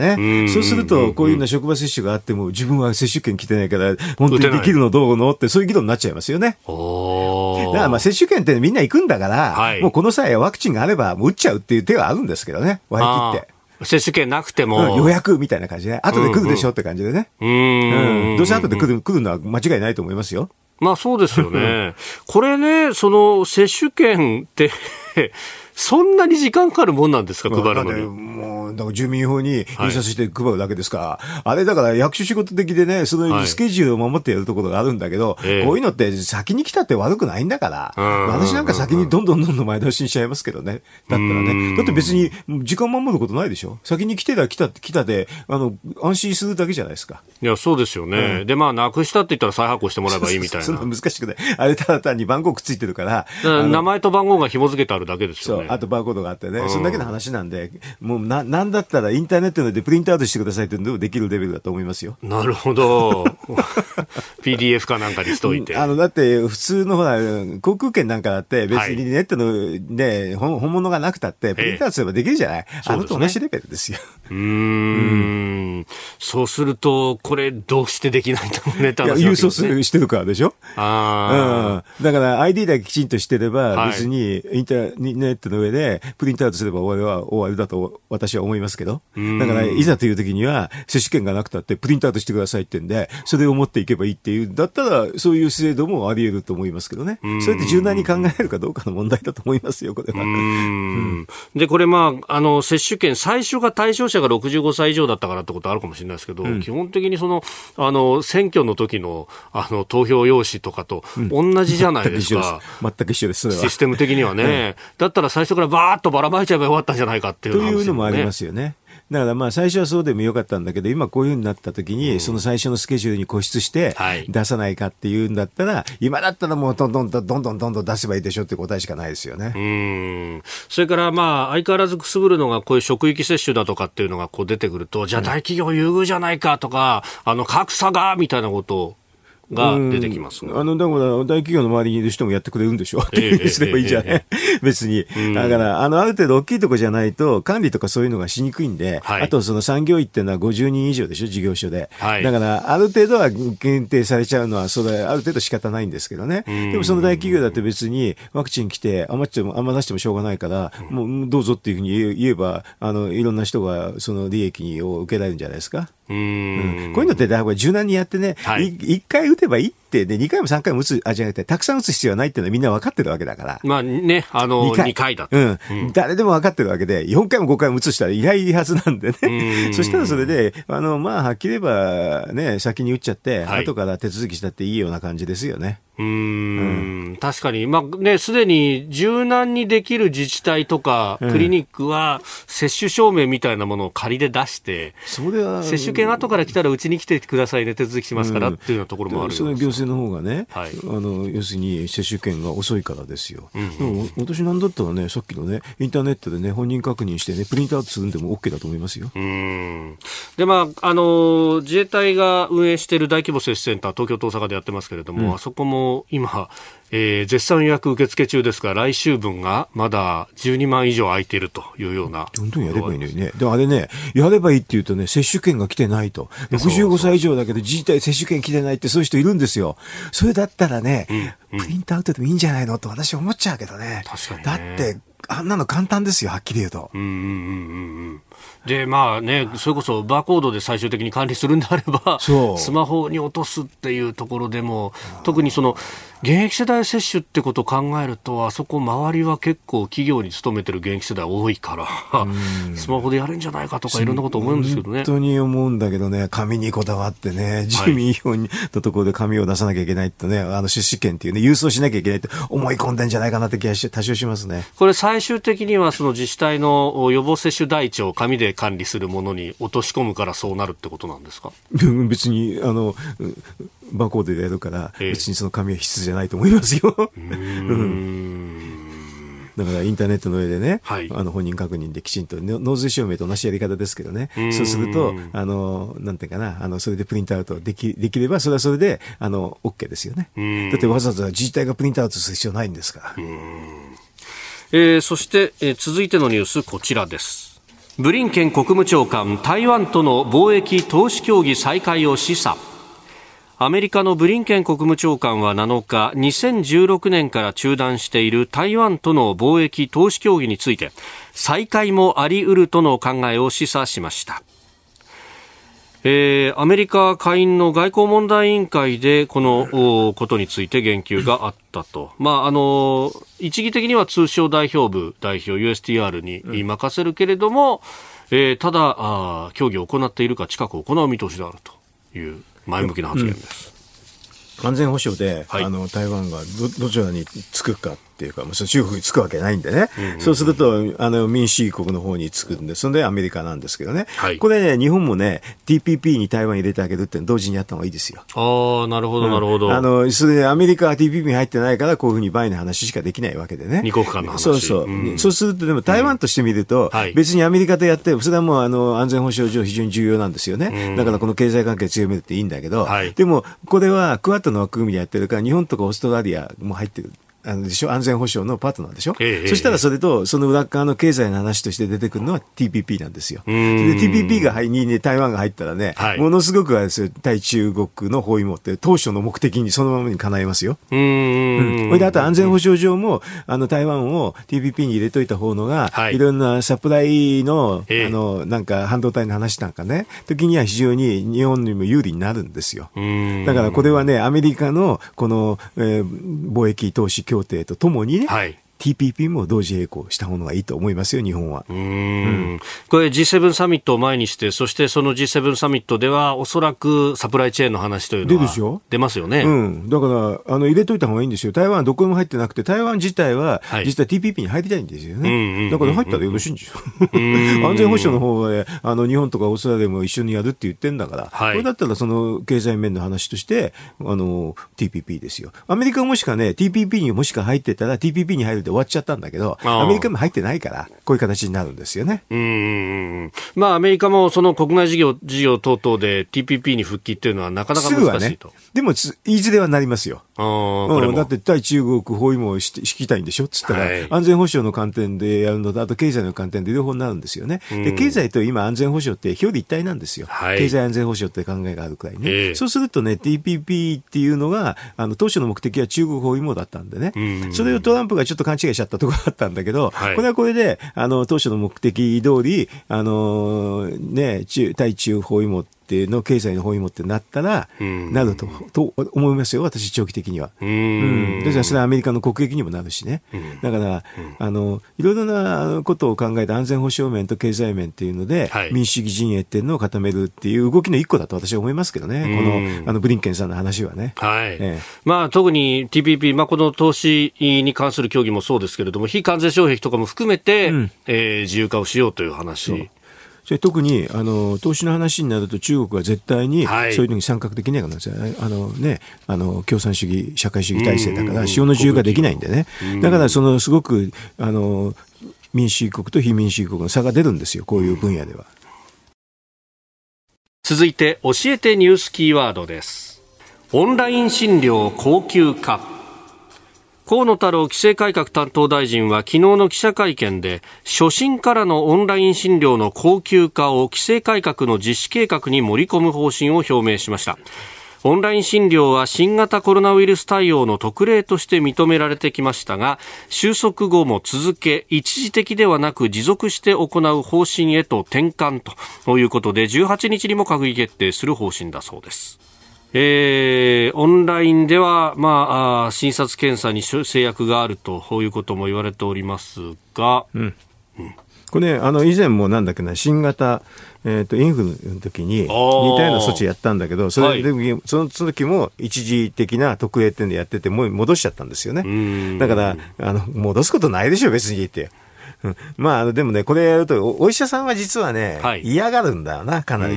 そうすると、こういうような職場接種があっても、自分は接種券来てないから、本当にできるのどうのって、そういう議論になっちゃいますよね。だからまあ接種券ってみんな行くんだから、はい、もうこの際ワクチンがあれば、打っちゃうっていう手はあるんですけどね、割り切って。接種券なくても、うん、予約みたいな感じで、後で来るでしょって感じでね。うん、うん、どうせ後で来る来るのは間違いないと思いますよ。まあそうですよね。[laughs] これね、その接種券ってそんなに時間かかるもんなんですか、配るのに？もう、だから住民票に印刷して配るだけですから、はい、あれだから役所仕事的でね、そのスケジュールを守ってやるところがあるんだけど、はい、こういうのって先に来たって悪くないんだから、私なんか先にどんどんどんどん前倒しにしちゃいますけどね。だったらね。だって別に時間守ることないでしょ？先に来てた来た、来たで、あの、安心するだけじゃないですか。いや、そうですよね。うん、で、まあ、なくしたって言ったら再発行してもらえばいいみたいな。そんな難しくない。あれただ単に番号くっついてるから。から名前と番号が紐付けてあるだけですよね。あとバーコードがあってね。そんだけの話なんで、もうな、なんだったらインターネットでプリントアウトしてくださいっていうのもできるレベルだと思いますよ。なるほど。[laughs] PDF かなんかにしといて。あの、だって普通のほら、航空券なんかだって別にネットのね、本物がなくたってプリントアウトすればできるじゃない？あのと同じレベルですよ。うん。そうすると、これどうしてできないんだろうねね、郵送してるからでしょ？ああ。うん。だから ID だけきちんとしてれば、別にインターネットの上でプリントアウトすれば終わりは終わりだと私は思いますけど。だから、いざという時には、接種券がなくたってプリントアウトしてくださいってんで、それを持っていけばいいっていう、だったら、そういう制度もあり得ると思いますけどね。そうやって柔軟に考えるかどうかの問題だと思いますよ、これは。で、これまあ、あの、接種券、最初が対象者が65歳以上だったからってことあるかもしれないですけど、うん、基本的にその、あの、選挙の時の、あの、投票用紙とかと同じじゃないですか。全く一緒です、システム的にはね。だったら最初からばーっとばらまいちゃえばよかったんじゃないかっていう、ね、というのもありますよね。だからまあ最初はそうでもよかったんだけど、今こういうふうになった時に、その最初のスケジュールに固執して出さないかっていうんだったら、今だったらもうどんどんどんどんどんどんどん出せばいいでしょって答えしかないですよね。うん。それからまあ相変わらずくすぶるのがこういう職域接種だとかっていうのがこう出てくると、じゃあ大企業優遇じゃないかとか、あの格差がみたいなことをが出てきます、ね、あの、だから大企業の周りにいる人もやってくれるんでしょ。[laughs] って、すればいいじゃない、[laughs] 別に。だから、あの、ある程度大きいとこじゃないと、管理とかそういうのがしにくいんで、はい、あとその産業医っていうのは50人以上でしょ、事業所で。はい、だから、ある程度は限定されちゃうのは、それ、ある程度仕方ないんですけどね。でもその大企業だって別にワクチン来て余っても、余らしてもしょうがないから、もうどうぞっていうふうに言えば、あの、いろんな人がその利益を受けられるんじゃないですか。うん、こういうのって、だから柔軟にやってね、はい、1回打てばいいってね、2回も3回も打つ、あ、じゃなくて、たくさん打つ必要はないっていうのはみんな分かってるわけだから。まあね、あの、2回 ,2 回だと、うん、うん。誰でも分かってるわけで、4回も5回も打つ人はいないはずなんでね。そしたらそれで、あの、まあ、はっきり言えば、ね、先に打っちゃって、はい、後から手続きしたっていいような感じですよね。うん、確かに、まあね、すでに柔軟にできる自治体とか、クリニックは、接種証明みたいなものを仮で出して、それは接種券後から来たらうちに来てくださいね、手続きしますからっていうようなところもあるその行政の方がね、はい、あの要するに接種券が遅いからですよ。うんうん、私なんだったらね、さっきのね、インターネットでね、本人確認してね、プリントアウトするんでも OK だと思いますよ。うんで、まあ、あの、自衛隊が運営している大規模接種センター、東京と大阪でやってますけれども、うん、あそこも今、えー、絶賛予約受付中ですが、来週分がまだ12万以上空いているというような。どんどんやればいいのにね。でもあれね、やればいいって言うとね、接種券が来てないと。65歳以上だけど自治体接種券来てないってそういう人いるんですよ。それだったらね、うん、プリントアウトでもいいんじゃないの？と私思っちゃうけどね。確かに、ね、だって、あんなの簡単ですよ、はっきり言うと。うんうんうんうん。で、まあね、それこそバーコードで最終的に管理するんであれば、スマホに落とすっていうところでも、特にその、現役世代接種ってことを考えると、あそこ周りは結構企業に勤めてる現役世代多いから、スマホでやるんじゃないかとかいろんなこと思うんですけどね。本当に思うんだけどね、紙にこだわってね、住民票のところで紙を出さなきゃいけないとね、あの出資権っていうね、郵送しなきゃいけないって思い込んでんじゃないかなって気がして多少しますね。これ最終的にはその自治体の予防接種台帳を紙で管理するものに落とし込むからそうなるってことなんですか？[laughs] 別に、あの、バーコードでやるから、別にその紙は必須じゃないと思いますよ。[laughs] だからインターネットの上でね、はい、あの本人確認できちんと納税証明と同じやり方ですけどね、そうすると、あの、なんていうかな、あの、それでプリントアウトでき、できれば、それはそれで、あの、OK ですよね。だってわざわざ自治体がプリントアウトする必要ないんですから。えー、そして、えー、続いてのニュース、こちらです。ブリンケン国務長官、台湾との貿易投資協議再開を示唆。アメリカのブリンケン国務長官は7日、2016年から中断している台湾との貿易投資協議について、再開もあり得るとの考えを示唆しました。えー、アメリカ下院の外交問題委員会でこのことについて言及があったと、まあ、あの一義的には通商代表部代表 USTR に任せるけれども、うん、えー、ただあ、協議を行っているか近く行う見通しであるという前向きな発言です。うん、安全保障で、はい、あの台湾がどどちらにつくかっていうか、もう中国につくわけないんでね、うんうん、そうするとあの民主主義国の方につくんで、それでアメリカなんですけどね、はい、これね、日本もね、TPP に台湾入れてあげるって同時にやった方がいいですよ。ああ、なるほど、なるほど。あのそれでアメリカは TPP に入ってないから、こういうふうにバイの話しかできないわけでね。二国間の話。そうそう、うん、そうすると、でも台湾としてみると、うん。別にアメリカとやって、それはもうあの安全保障上、非常に重要なんですよね、だからこの経済関係強めるっていいんだけど、はい、でも、これはクワッドの枠組みでやってるから、日本とかオーストラリアも入ってる。あのでしょ？安全保障のパートナーでしょ、ええ、そしたらそれとその裏側の経済の話として出てくるのは TPP なんですよ。で TPP がに、ね、台湾が入ったらね、はい、ものすごくですよ。対中国の包囲網って当初の目的にそのままに叶えますよ。うん、うん、であと安全保障上もあの台湾を TPP に入れといた方のが、はい、いろんなサプライの,、あのなんか半導体の話なんかね時には非常に日本にも有利になるんですよ。だからこれはねアメリカのこの、えー、貿易投資協協定とともにね、はい、TPP も同時並行した方がいいと思いますよ、日本は。うん,、これ G7 サミットを前にして、そしてその G7 サミットでは、おそらくサプライチェーンの話というのは出ますよね。うん、だからあの入れといた方がいいんですよ。台湾はどこにも入ってなくて、台湾自体は、実は TPP に入りたいんですよね。だから入ったらよろしいんですよ。[laughs] 安全保障の方は、あの日本とかオーストラリアも一緒にやるって言ってんだから、はい、これだったらその経済面の話として、あの TPP ですよ。アメリカもしかね、TPP にもしか入ってたら、TPP に入るで終わっちゃったんだけど、アメリカも入ってないから、こういう形になるんですよね。うん。まあ、アメリカもその国内事業、事業等々で TPP に復帰っていうのはなかなか難しいと。ね、でも、いずれはなりますよ。うん、だって対中国包囲網をし引きたいんでしょ？っつったら、はい、安全保障の観点でやるのと、あと経済の観点で両方になるんですよね。うん、で経済と今安全保障って表裏一体なんですよ。はい、経済安全保障って考えがあるくらいね。えー、そうするとね、TPP っていうのが、あの、当初の目的は中国包囲網だったんでね、うん、それをトランプがちょっと勘違いしちゃったところがあったんだけど、はい、これはこれで、あの、当初の目的通り、あの、ね、中、対中包囲網っての経済の方にもってなったら、なるとと思いますよ、私、長期的には。うん、ですから、それはアメリカの国益にもなるしね、だから、あのいろいろなことを考えて、安全保障面と経済面っていうので、はい、民主主義陣営っていうのを固めるっていう動きの一個だと私は思いますけどね、このあのブリンケンさんの話はね。はい。ええ、まあ、特に TPP、まあ、この投資に関する協議もそうですけれども、非関税障壁とかも含めて、うん、えー、自由化をしようという話。それ特にあの投資の話になると中国は絶対にそういうのに参画できないからですよ、はい、あのね、あの共産主義、社会主義体制だから、塩の自由ができないんでね、だからそのすごくあの民主主義国と非民主主義国の差が出るんですよ、こういう分野では。続いて、教えてニュースキーワードです。オンライン診療高級化。河野太郎規制改革担当大臣は昨日の記者会見で初診からのオンライン診療の高級化を規制改革の実施計画に盛り込む方針を表明しました。オンライン診療は新型コロナウイルス対応の特例として認められてきましたが収束後も続け一時的ではなく持続して行う方針へと転換ということで18日にも閣議決定する方針だそうです。えー、オンラインでは、まあ、診察検査に制約があるということも言われておりますが、うん、うん、これね、あの以前もなんだっけな、新型、えーと、インフルの時に似たような措置やったんだけど、それで、はい、その時も一時的な特例ってんでやってて、もう戻しちゃったんですよね。だからあの、戻すことないでしょ、別に言って。まあ、でもね、これやると、お医者さんは実はね、はい、嫌がるんだよな、かなり。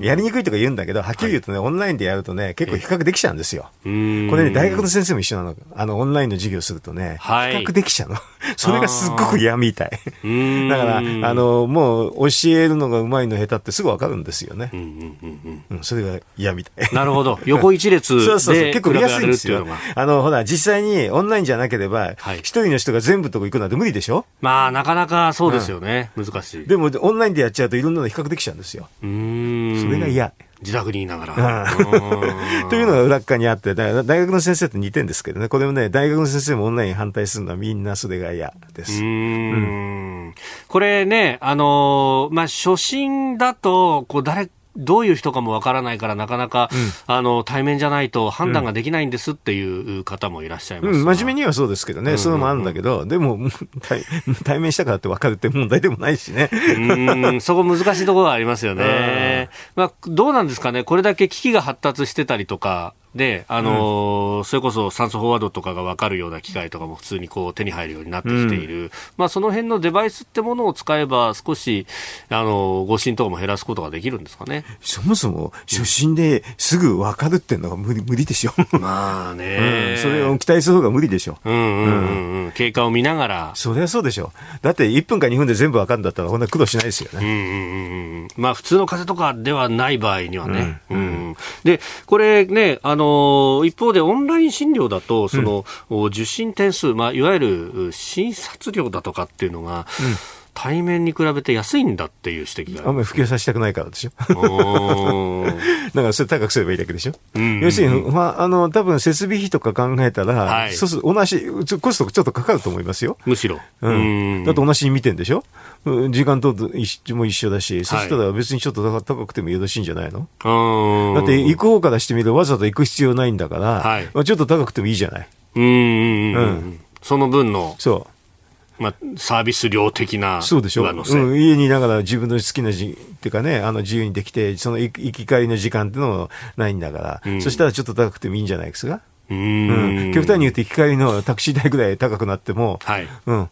やりにくいとか言うんだけど、はっきり言うとね、はい、オンラインでやるとね、結構比較できちゃうんですよ。これね、大学の先生も一緒なの。あの、オンラインの授業するとね、はい、比較できちゃうの。[laughs] それがすっごく嫌みたい。だから、あの、もう、教えるのがうまいの下手ってすぐわかるんですよね。うん、それが嫌みたい。なるほど。横一列で [laughs] そうそうそう、結構見やすいんですよ。あの、ほら、実際にオンラインじゃなければ、一人の人が全部とこ行くなんて無理でしょ？まあ、なかなかそうですよね、うん、難しい。でも、オンラインでやっちゃうといろんなの比較できちゃうんですよ。うん。それが嫌。自宅にいながら。というのが裏側にあって、だから大学の先生と似てるんですけどね、これもね、大学の先生もオンライン反対するのはみんなそれが嫌です。うん、これね、あのー、まあ、初心だと、こう、誰どういう人かもわからないからなかなか、うん、あの対面じゃないと判断ができないんですっていう方もいらっしゃいます、うん、真面目にはそうですけどね、うんうんうん、そういうのもあるんだけど、でも対対面したからって分かるって問題でもないしね。うんそこ難しいところがありますよね。[laughs] まあ、どうなんですかね、これだけ機器が発達してたりとか、で、あのーうん、それこそ酸素飽和度とかが分かるような機械とかも普通にこう手に入るようになってきている、うん、まあ、その辺のデバイスってものを使えば少し、あのー、誤診とかも減らすことができるんですかね。そもそも初診ですぐ分かるっていうのが無理無理でしょ。[laughs] まあね、うん、それを期待する方が無理でしょ。うんうんうん、うん、経過を見ながら。そりゃそうでしょ。だって1分か2分で全部分かるんだったらこんな苦労しないですよね。うんうんうん、まあ普通の風邪とかではない場合にはね。うん、うん、で、これね、あのー、一方方でオンライン診療だと、その、うん、受診点数、まあ、いわゆる診察料だとかっていうのが、うん対面に比べて安いんだっていう指摘があんまり普及させたくないからでしょ。だ [laughs] からそれ高くすればいいだけでしょ。うんうんうん、要するに、まあ、あの、多分設備費とか考えたら、はい、そうする同じ、コストちょっとかかると思いますよ。むしろ。うん。だって同じに見てんでしょ時間とも一緒だし、そしたら別にちょっと高くてもよろしいんじゃないの？だって行く方からしてみるとわざと行く必要ないんだから、はい、まあ、ちょっと高くてもいいじゃない。うんうんうん。その分の。そう。まあ、サービス料的なそうでしょ、うん、家にいながら自分の好きなじっていうかね、あの自由にできて、その行き帰りの時間っていうのもないんだから、うん、そしたらちょっと高くてもいいんじゃないですか？うん、極端に言うと行き帰りのタクシー代ぐらい高くなっても、はい、うん、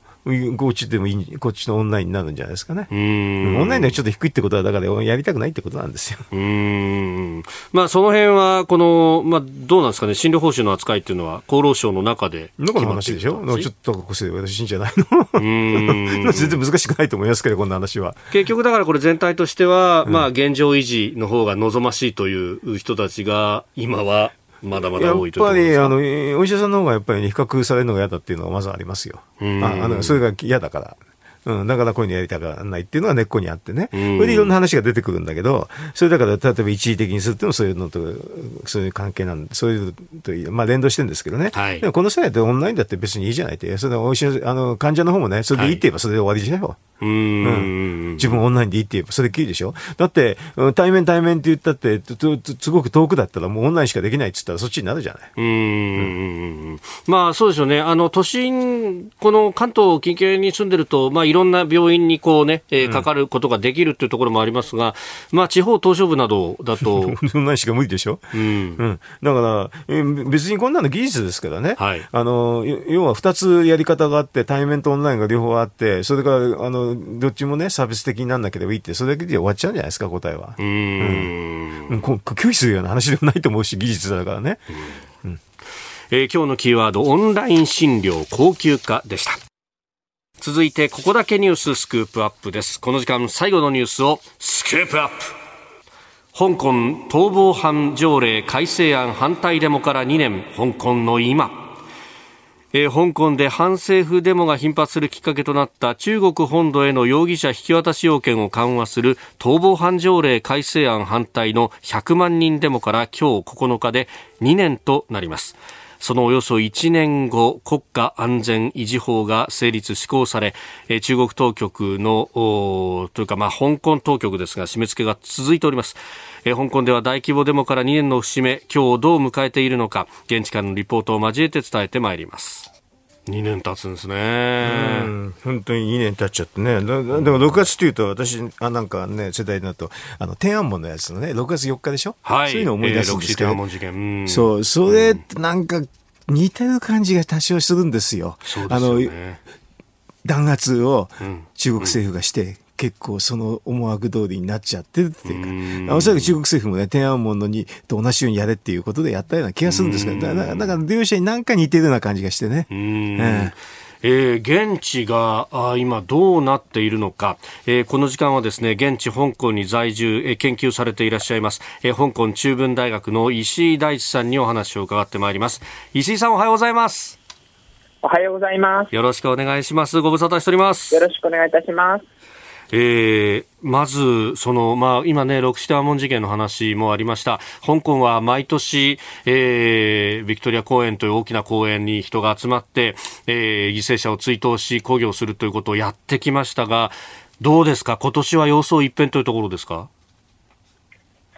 こっちでもいい、こっちのオンラインになるんじゃないですかね。うん。オンラインでちょっと低いってことは、だからやりたくないってことなんですよ。うん。まあ、その辺は、この、まあ、どうなんですかね、診療報酬の扱いっていうのは、厚労省の中で中の話でしょ？ちょっと高くして私いいんじゃないのうん。[laughs] 全然難しくないと思いますけど、こんな話は。結局、だからこれ全体としては、まあ、現状維持の方が望ましいという人たちが、今は、まだまだ多いとやっぱりあのお医者さんの方がやっぱり、比較されるのが嫌だっていうのはまずありますよ。ああのそれが嫌だから。うん、だからこういうのやりたくないっていうのが根っこにあってね。それでいろんな話が出てくるんだけど、それだから例えば一時的にするっていうのもそういうのと、そういう関係なんで、そういうとまあ連動してるんですけどね。はい、でもこの際ってオンラインだって別にいいじゃないって、それでお医者、あの、患者の方もね、それでいいって言えばそれで終わりじゃよ。うん、自分オンラインでいいって言えばそれっきりでしょ？だって対面対面って言ったってすごく遠くだったらもうオンラインしかできないって言ったらそっちになるじゃない。うん、うん、まあそうですよね。あの都心この関東近県に住んでるとまあいろんな病院にこうね、えー、かかることができるっていうところもありますが、まあ地方島しょ部などだとオンラインしか無理でしょ？うん、うん、だから別にこんなの技術ですからね、はい、あの要は2つやり方があって対面とオンラインが両方あってそれからあのどっちもね、サービス的になんなければいいって、それだけで終わっちゃうんじゃないですか、答えは。うん。うん、拒否するような話でもないと思うし、技術だからね。うん、えー、今日のキーワード、オンライン診療高級化でした。続いて、ここだけニューススクープアップです。この時間、最後のニュースをスクープアップ。香港逃亡犯条例改正案反対デモから2年、香港の今。えー、香港で反政府デモが頻発するきっかけとなった中国本土への容疑者引き渡し要件を緩和する逃亡犯条例改正案反対の100万人デモから今日9日で2年となります。そのおよそ1年後、国家安全維持法が成立施行され、中国当局の、というか、まあ、香港当局ですが、締め付けが続いております。香港では大規模デモから2年の節目、今日をどう迎えているのか、現地からのリポートを交えて伝えてまいります。2年経つんですね。本当に2年経っちゃってね。でも6月というと、私、あなんかね、世代だと、あの、天安門のやつのね、6月4日でしょ？はい。そういうの思い出すんですけど。えー、天安門事件。うん、そう、それ、なんか、似てる感じが多少するんですよ。そうですよね。あの、弾圧を中国政府がして、結構その思惑通りになっちゃってるっていうか、おそらく中国政府もね、天安門のにと同じようにやれっていうことでやったような気がするんですけど、だから、だから両者に何か似てるような感じがしてね。ええ。ー、現地があ今どうなっているのか、えー、この時間はですね現地香港に在住、えー、研究されていらっしゃいます、えー、香港中文大学の石井大地さんにお話を伺ってまいります。石井さんおはようございます。おはようございます。よろしくお願いします。ご無沙汰しております。よろしくお願いいたしますえー、まず、その、まあ、今ね、六四天安門事件の話もありました。香港は毎年、えー、ビクトリア公園という大きな公園に人が集まって、えー、犠牲者を追悼し、抗議をするということをやってきましたが、どうですか？今年は様相一変というところですか？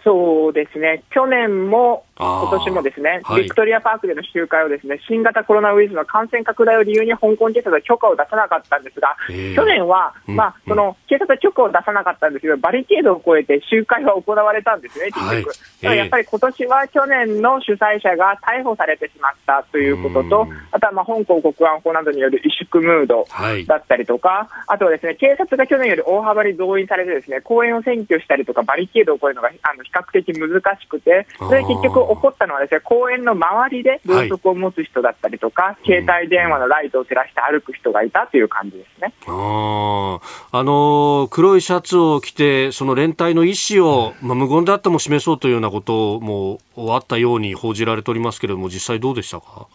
そうですね、去年も今年もですね、はい、ビクトリアパークでの集会をですね新型コロナウイルスの感染拡大を理由に香港警察は許可を出さなかったんですが、去年は、まあ、その警察は許可を出さなかったんですけど、バリケードを越えて集会は行われたんですね、結局。はい、やっぱり今年は去年の主催者が逮捕されてしまったということと、あとはまあ香港国安法などによる萎縮ムードだったりとか、はい、あとはですね警察が去年より大幅に動員されて、ですね公園を占拠したりとか、バリケードを越えるのがあの比較的難しくて、それ結局起こったのはですね、公園の周りでろうそくを持つ人だったりとか、はい、携帯電話のライトを照らして歩く人がいたという感じですね。ああの黒いシャツを着て、その連帯の意思を、まあ、無言であっても示そうというようなこともあったように報じられておりますけれども、実際どうでしたか？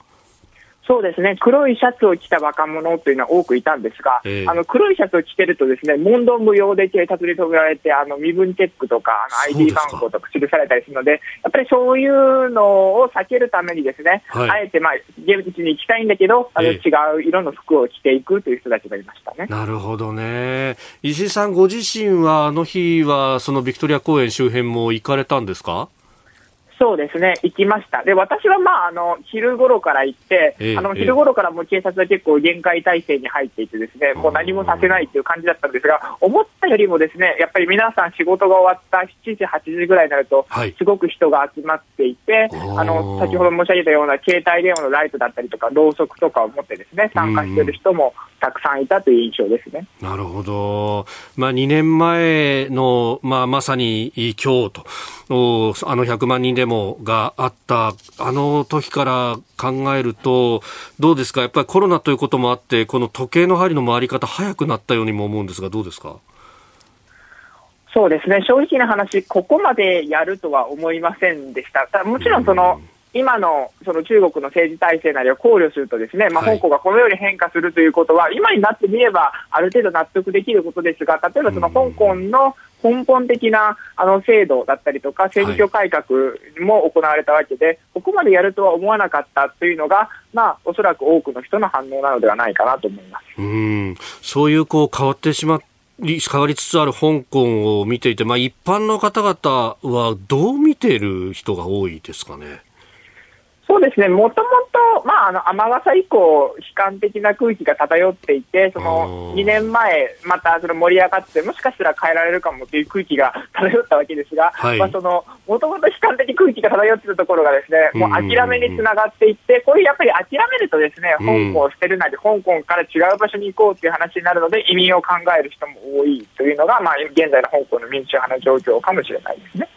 そうですね、黒いシャツを着た若者というのは多くいたんですが、えー、あの黒いシャツを着てると、ですね問答無用で警察に止められて、あの身分チェックとか、あの ID 番号とか記されたりするので、やっぱりそういうのを避けるために、ですね、はい、あえて、まあ、現地に行きたいんだけど、あの違う色の服を着ていくという人たちがいましたね、なるほどね、石井さん、ご自身はあの日は、そのビクトリア公園周辺も行かれたんですか？そうですね、行きました。で、私はまあ、あの、昼頃から行って、えー、あの、昼頃からもう警察は結構厳戒態勢に入っていてですね、もう何もさせないっていう感じだったんですが、思ったよりもですね、やっぱり皆さん仕事が終わった7時、8時ぐらいになると、すごく人が集まっていて、はい、あの、先ほど申し上げたような携帯電話のライトだったりとか、ろうそくとかを持ってですね、参加している人もたくさんいたという印象ですね。なるほど。まあ、2年前の、まあ、まさに今日と、あの100万人デモがあった、あの時から考えると、どうですか？やっぱりコロナということもあって、この時計の針の回り方早くなったようにも思うんですが、どうですか？そうですね、正直な話、ここまでやるとは思いませんでした。もちろんその、今のその中国の政治体制なりを考慮すると、ですね、まあ、香港がこのように変化するということは、はい、今になってみれば、ある程度納得できることですが、例えばその香港の根本的なあの制度だったりとか、選挙改革も行われたわけで、はい、ここまでやるとは思わなかったというのが、まあ、おそらく多くの人の反応なのではないかなと思います。うん。そういうこう変わってしまっ変わりつつある香港を見ていて、まあ、一般の方々はどう見ている人が多いですかね？そうですね、もともと、まあ、あの雨傘以降、悲観的な空気が漂っていて、その2年前、またその盛り上がって、もしかしたら変えられるかもという空気が漂ったわけですが、はい、まあ、そのもともと悲観的空気が漂っているところが、ですねもう諦めにつながっていって、こういうやっぱり諦めると、ですね香港を捨てるなり、香港から違う場所に行こうという話になるので、移民を考える人も多いというのが、まあ、現在の香港の民主派の状況かもしれないですね。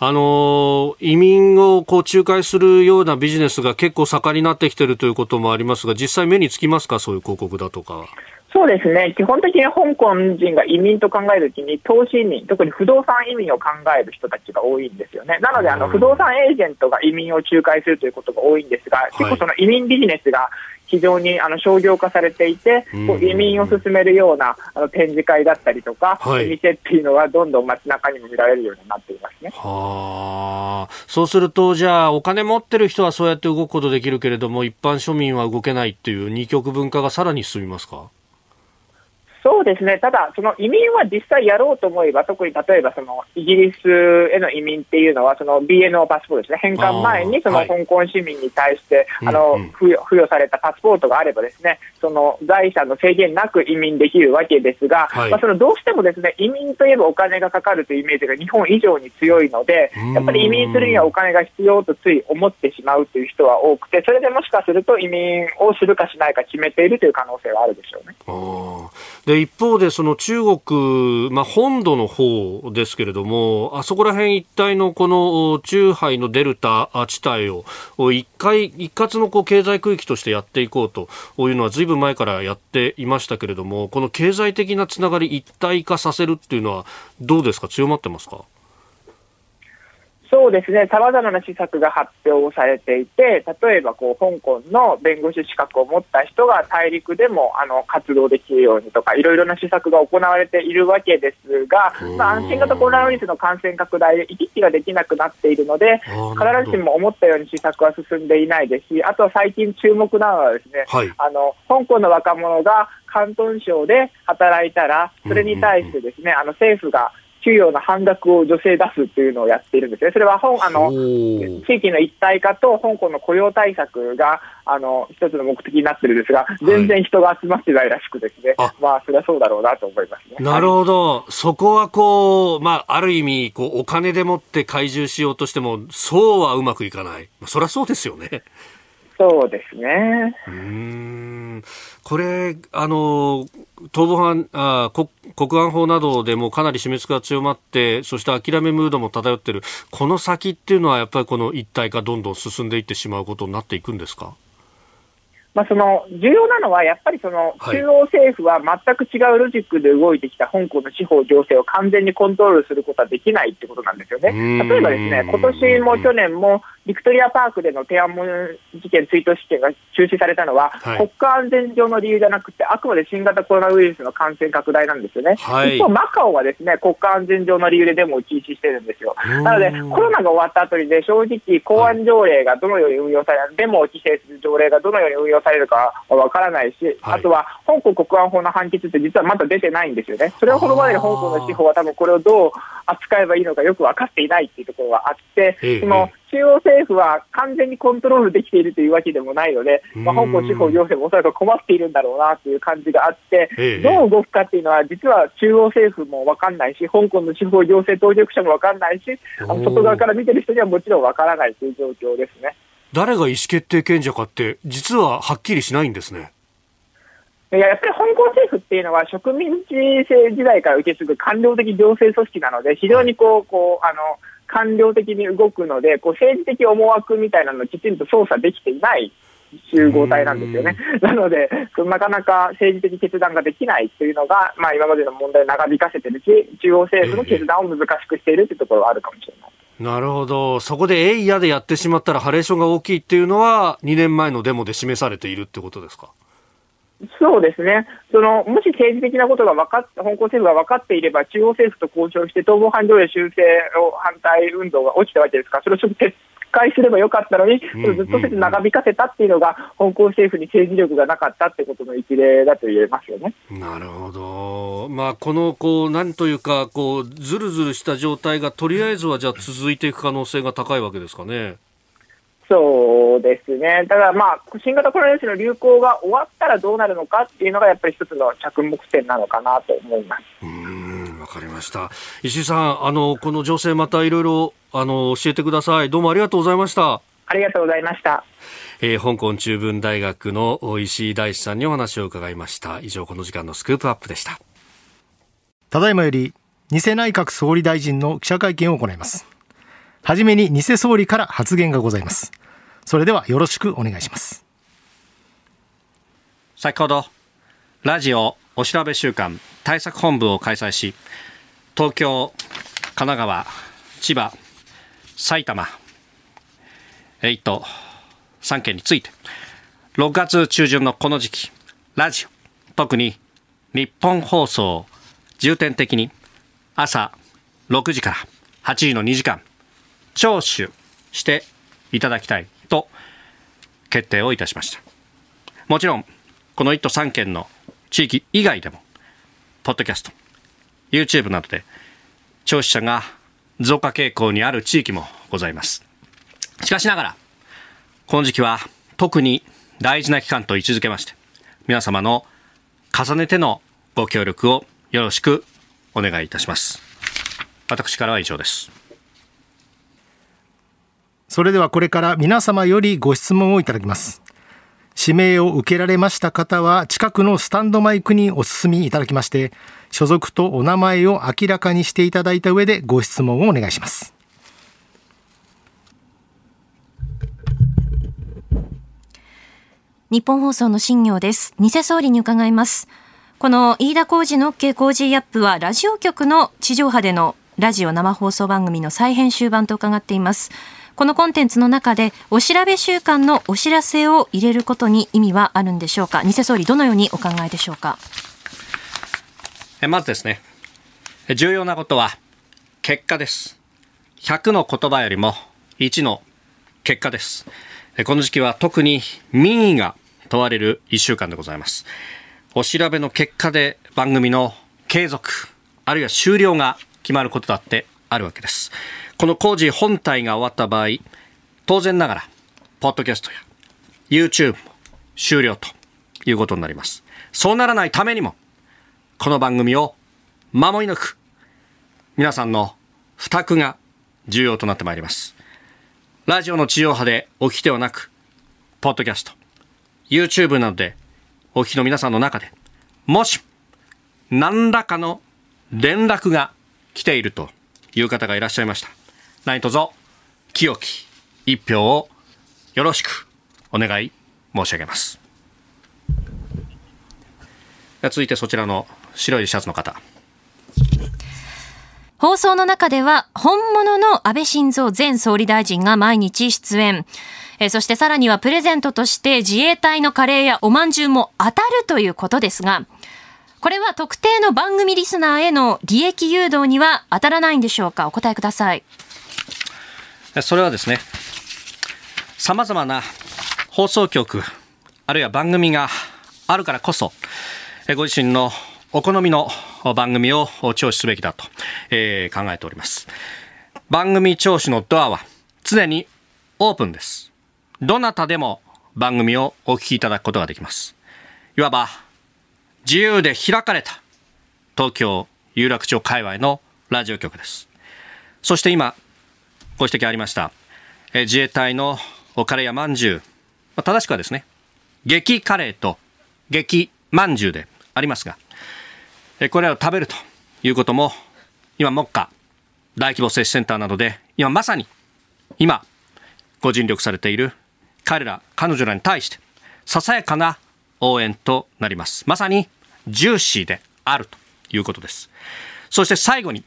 あの移民をこう仲介するようなビジネスが結構盛んになってきているということもありますが、実際目につきますか、そういう広告だとか。そうですね、基本的に香港人が移民と考えるときに、投資移民、特に不動産移民を考える人たちが多いんですよね。なので、あの不動産エージェントが移民を仲介するということが多いんですが、結構その移民ビジネスが非常にあの商業化されていて、こう移民を進めるようなあの展示会だったりとか、はい、店っていうのはどんどん街中にも見られるようになっていますね。はあ、そうすると、じゃあ、お金持ってる人はそうやって動くことできるけれども、一般庶民は動けないっていう二極分化がさらに進みますか？そうですね、ただ、その移民は実際やろうと思えば、特に例えばそのイギリスへの移民っていうのは、その BNO パスポートですね、返還前にその香港市民に対して、あの付与付与されたパスポートがあれば、ですねその財産の制限なく移民できるわけですが、はい、まあ、そのどうしてもですね移民といえばお金がかかるというイメージが日本以上に強いので、やっぱり移民するにはお金が必要とつい思ってしまうという人は多くて、それでもしかすると移民をするかしないか決めているという可能性はあるでしょうね。で一方でその中国、まあ、本土の方ですけれどもあそこら辺一帯のこの中ハのデルタ地帯を一回一括のこう経済区域としてやっていこうというのはずいぶん前からやっていましたけれどもこの経済的なつながり一体化させるっていうのはどうですか？強まってますか？そうですね、さまざまな施策が発表されていて、例えばこう香港の弁護士資格を持った人が大陸でもあの活動できるようにとか、いろいろな施策が行われているわけですが、まあ、新型コロナウイルスの感染拡大で行き来ができなくなっているので、必ずしも思ったように施策は進んでいないですし、あとは最近注目なのはですね、はい、あの香港の若者が広東省で働いたら、それに対してですね、あの政府が給与の半額を女性出すっていうのをやっているんですね。それは本あの地域の一体化と香港の雇用対策があの一つの目的になってるんですが、全然人が集まってないらしくですね、はい、まあそれはそうだろうなと思いますね。なるほど、そこはこう、まあある意味こうお金でもって懐柔しようとしても、そうはうまくいかない。そりゃそうですよね。そうですね。うんこれ、あの、逃亡犯あ国、国安法などでもかなり締め付けが強まって、そして諦めムードも漂っている、この先っていうのは、やっぱりこの一体化、どんどん進んでいってしまうことになっていくんですか？まあ、その重要なのは、やっぱりその中央政府は全く違うロジックで動いてきた香港の司法情勢を完全にコントロールすることはできないってことなんですよね。例えばですね、今年も去年もビクトリアパークでの天安門事件、追悼事件が中止されたのは、はい、国家安全上の理由じゃなくて、あくまで新型コロナウイルスの感染拡大なんですよね。はい、一方、マカオはですね国家安全上の理由でデモを禁止してるんですよ。なので、コロナが終わった後にね、正直、公安条例がどのように運用される、デモを規制する条例がどのように運用されるかはわからないし、はい、あとは香港国安法の判決って実はまだ出てないんですよね。それをこのまでに香港の司法は多分これをどう扱えばいいのかよく分かっていないっていうところがあって、その中央政府は完全にコントロールできているというわけでもないので、まあ、香港司法行政もおそらく困っているんだろうなという感じがあって、どう動くかっていうのは、実は中央政府も分かんないし、香港の司法行政当局者も分かんないし、あの外側から見てる人にはもちろん分からないという状況ですね。誰が意思決定権者かって、実ははっきりしないんですね。いややっぱり香港政府っていうのは植民地制時代から受け継ぐ官僚的行政組織なので、非常にこう、こう、あの、官僚的に動くので、こう政治的思惑みたいなのをきちんと操作できていない集合体なんですよね。なので、なかなか政治的決断ができないというのが、まあ、今までの問題を長引かせてるし、中央政府の決断を難しくしているというところはあるかもしれない。なるほど。そこで、えいやでやってしまったらハレーションが大きいっていうのは、2年前のデモで示されているってことですか？そうですね、そのもし政治的なことが分かっ香港政府が分かっていれば、中央政府と交渉して、逃亡犯条例修正を反対運動が起きたわけですから、それを直接っと撤回すればよかったのに、ずっと長引かせたっていうのが、香港政府に政治力がなかったってことの一例だと言えますよね。なるほど、まあ、このこうなんというかこう、ずるずるした状態がとりあえずはじゃあ続いていく可能性が高いわけですかね。そうですね、ただ、まあ、新型コロナウイルスの流行が終わったらどうなるのかっていうのが、やっぱり一つの着目点なのかなと思います。うん。わかりました、石井さん、あのこの情勢、またいろいろあの教えてください、どうもありがとうございました。ありがとうございました。えー、香港中文大学の石井大志さんにお話を伺いました。以上、この時間のスクープアップでした。ただいまより、偽内閣総理大臣の記者会見を行います。はじめに偽総理から発言がございます。それではよろしくお願いします。先ほど、ラジオお調べ週間対策本部を開催し、東京、神奈川、千葉、埼玉、えっと、3県について、6月中旬のこの時期、ラジオ、特に日本放送、重点的に朝6時から8時の2時間、聴取していただきたいと決定をいたしました。もちろんこの1都3県の地域以外でもポッドキャスト YouTube などで聴取者が増加傾向にある地域もございます。しかしながらこの時期は特に大事な期間と位置づけまして皆様の重ねてのご協力をよろしくお願いいたします。私からは以上です。それではこれから皆様よりご質問をいただきます。指名を受けられました方は近くのスタンドマイクにお進みいただきまして、所属とお名前を明らかにしていただいた上でご質問をお願いします。日本放送の新業です。偽総理に伺います。この飯田浩二の OK 工事アップはラジオ局の地上波でのラジオ生放送番組の再編集版と伺っています。このコンテンツの中でお調べ週間のお知らせを入れることに意味はあるんでしょうか偽総理どのようにお考えでしょうかまずですね重要なことは結果です100の言葉よりも1の結果ですこの時期は特に民意が問われる1週間でございますお調べの結果で番組の継続あるいは終了が決まることだってあるわけです。この工事本体が終わった場合、当然ながら、ポッドキャストや YouTube も終了ということになります。そうならないためにも、この番組を守り抜く、皆さんの負託が重要となってまいります。ラジオの地上波でお聞きではなく、ポッドキャスト、YouTube などでお聞きの皆さんの中で、もし、何らかの連絡が来ているという方がいらっしゃいました。何卒、清き一票をよろしくお願い申し上げます。続いてそちらの白いシャツの方。放送の中では本物の安倍晋三前総理大臣が毎日出演。えそしてさらにはプレゼントとして自衛隊のカレーやおまんじゅうも当たるということですが、これは特定の番組リスナーへの利益誘導には当たらないんでしょうか？お答えください。それはですね、様々な放送局、あるいは番組があるからこそ、ご自身のお好みの番組を聴取すべきだと、えー、考えております。番組聴取のドアは常にオープンです。どなたでも番組をお聞きいただくことができます。いわば自由で開かれた東京有楽町界隈のラジオ局です。そして今、ご指摘ありました、え自衛隊のおカレーやまんじゅう、まあ、正しくはですね、激カレーと激まんじゅうでありますが、これらを食べるということも、今、目下、大規模接種センターなどで、今まさに、今、ご尽力されている彼ら、彼女らに対して、ささやかな応援となります。まさに、ジューシーであるということです。そして最後に、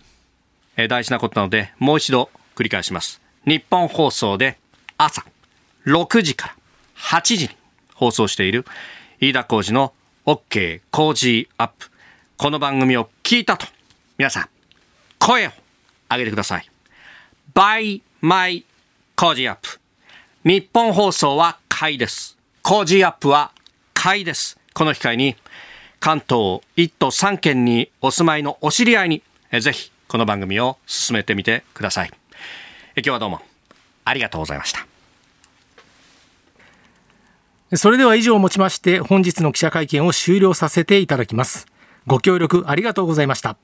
え大事なことなので、もう一度繰り返します。日本放送で朝6時から8時に放送している飯田浩二の OK 工事アップ。この番組を聞いたと、皆さん、声を上げてください。by my 工事アップ。日本放送は買いです。工事アップは買いです。この機会に、関東1都3県にお住まいのお知り合いに、ぜひこの番組を進めてみてください。今日はどうもありがとうございました。それでは以上をもちまして本日の記者会見を終了させていただきます。ご協力ありがとうございました。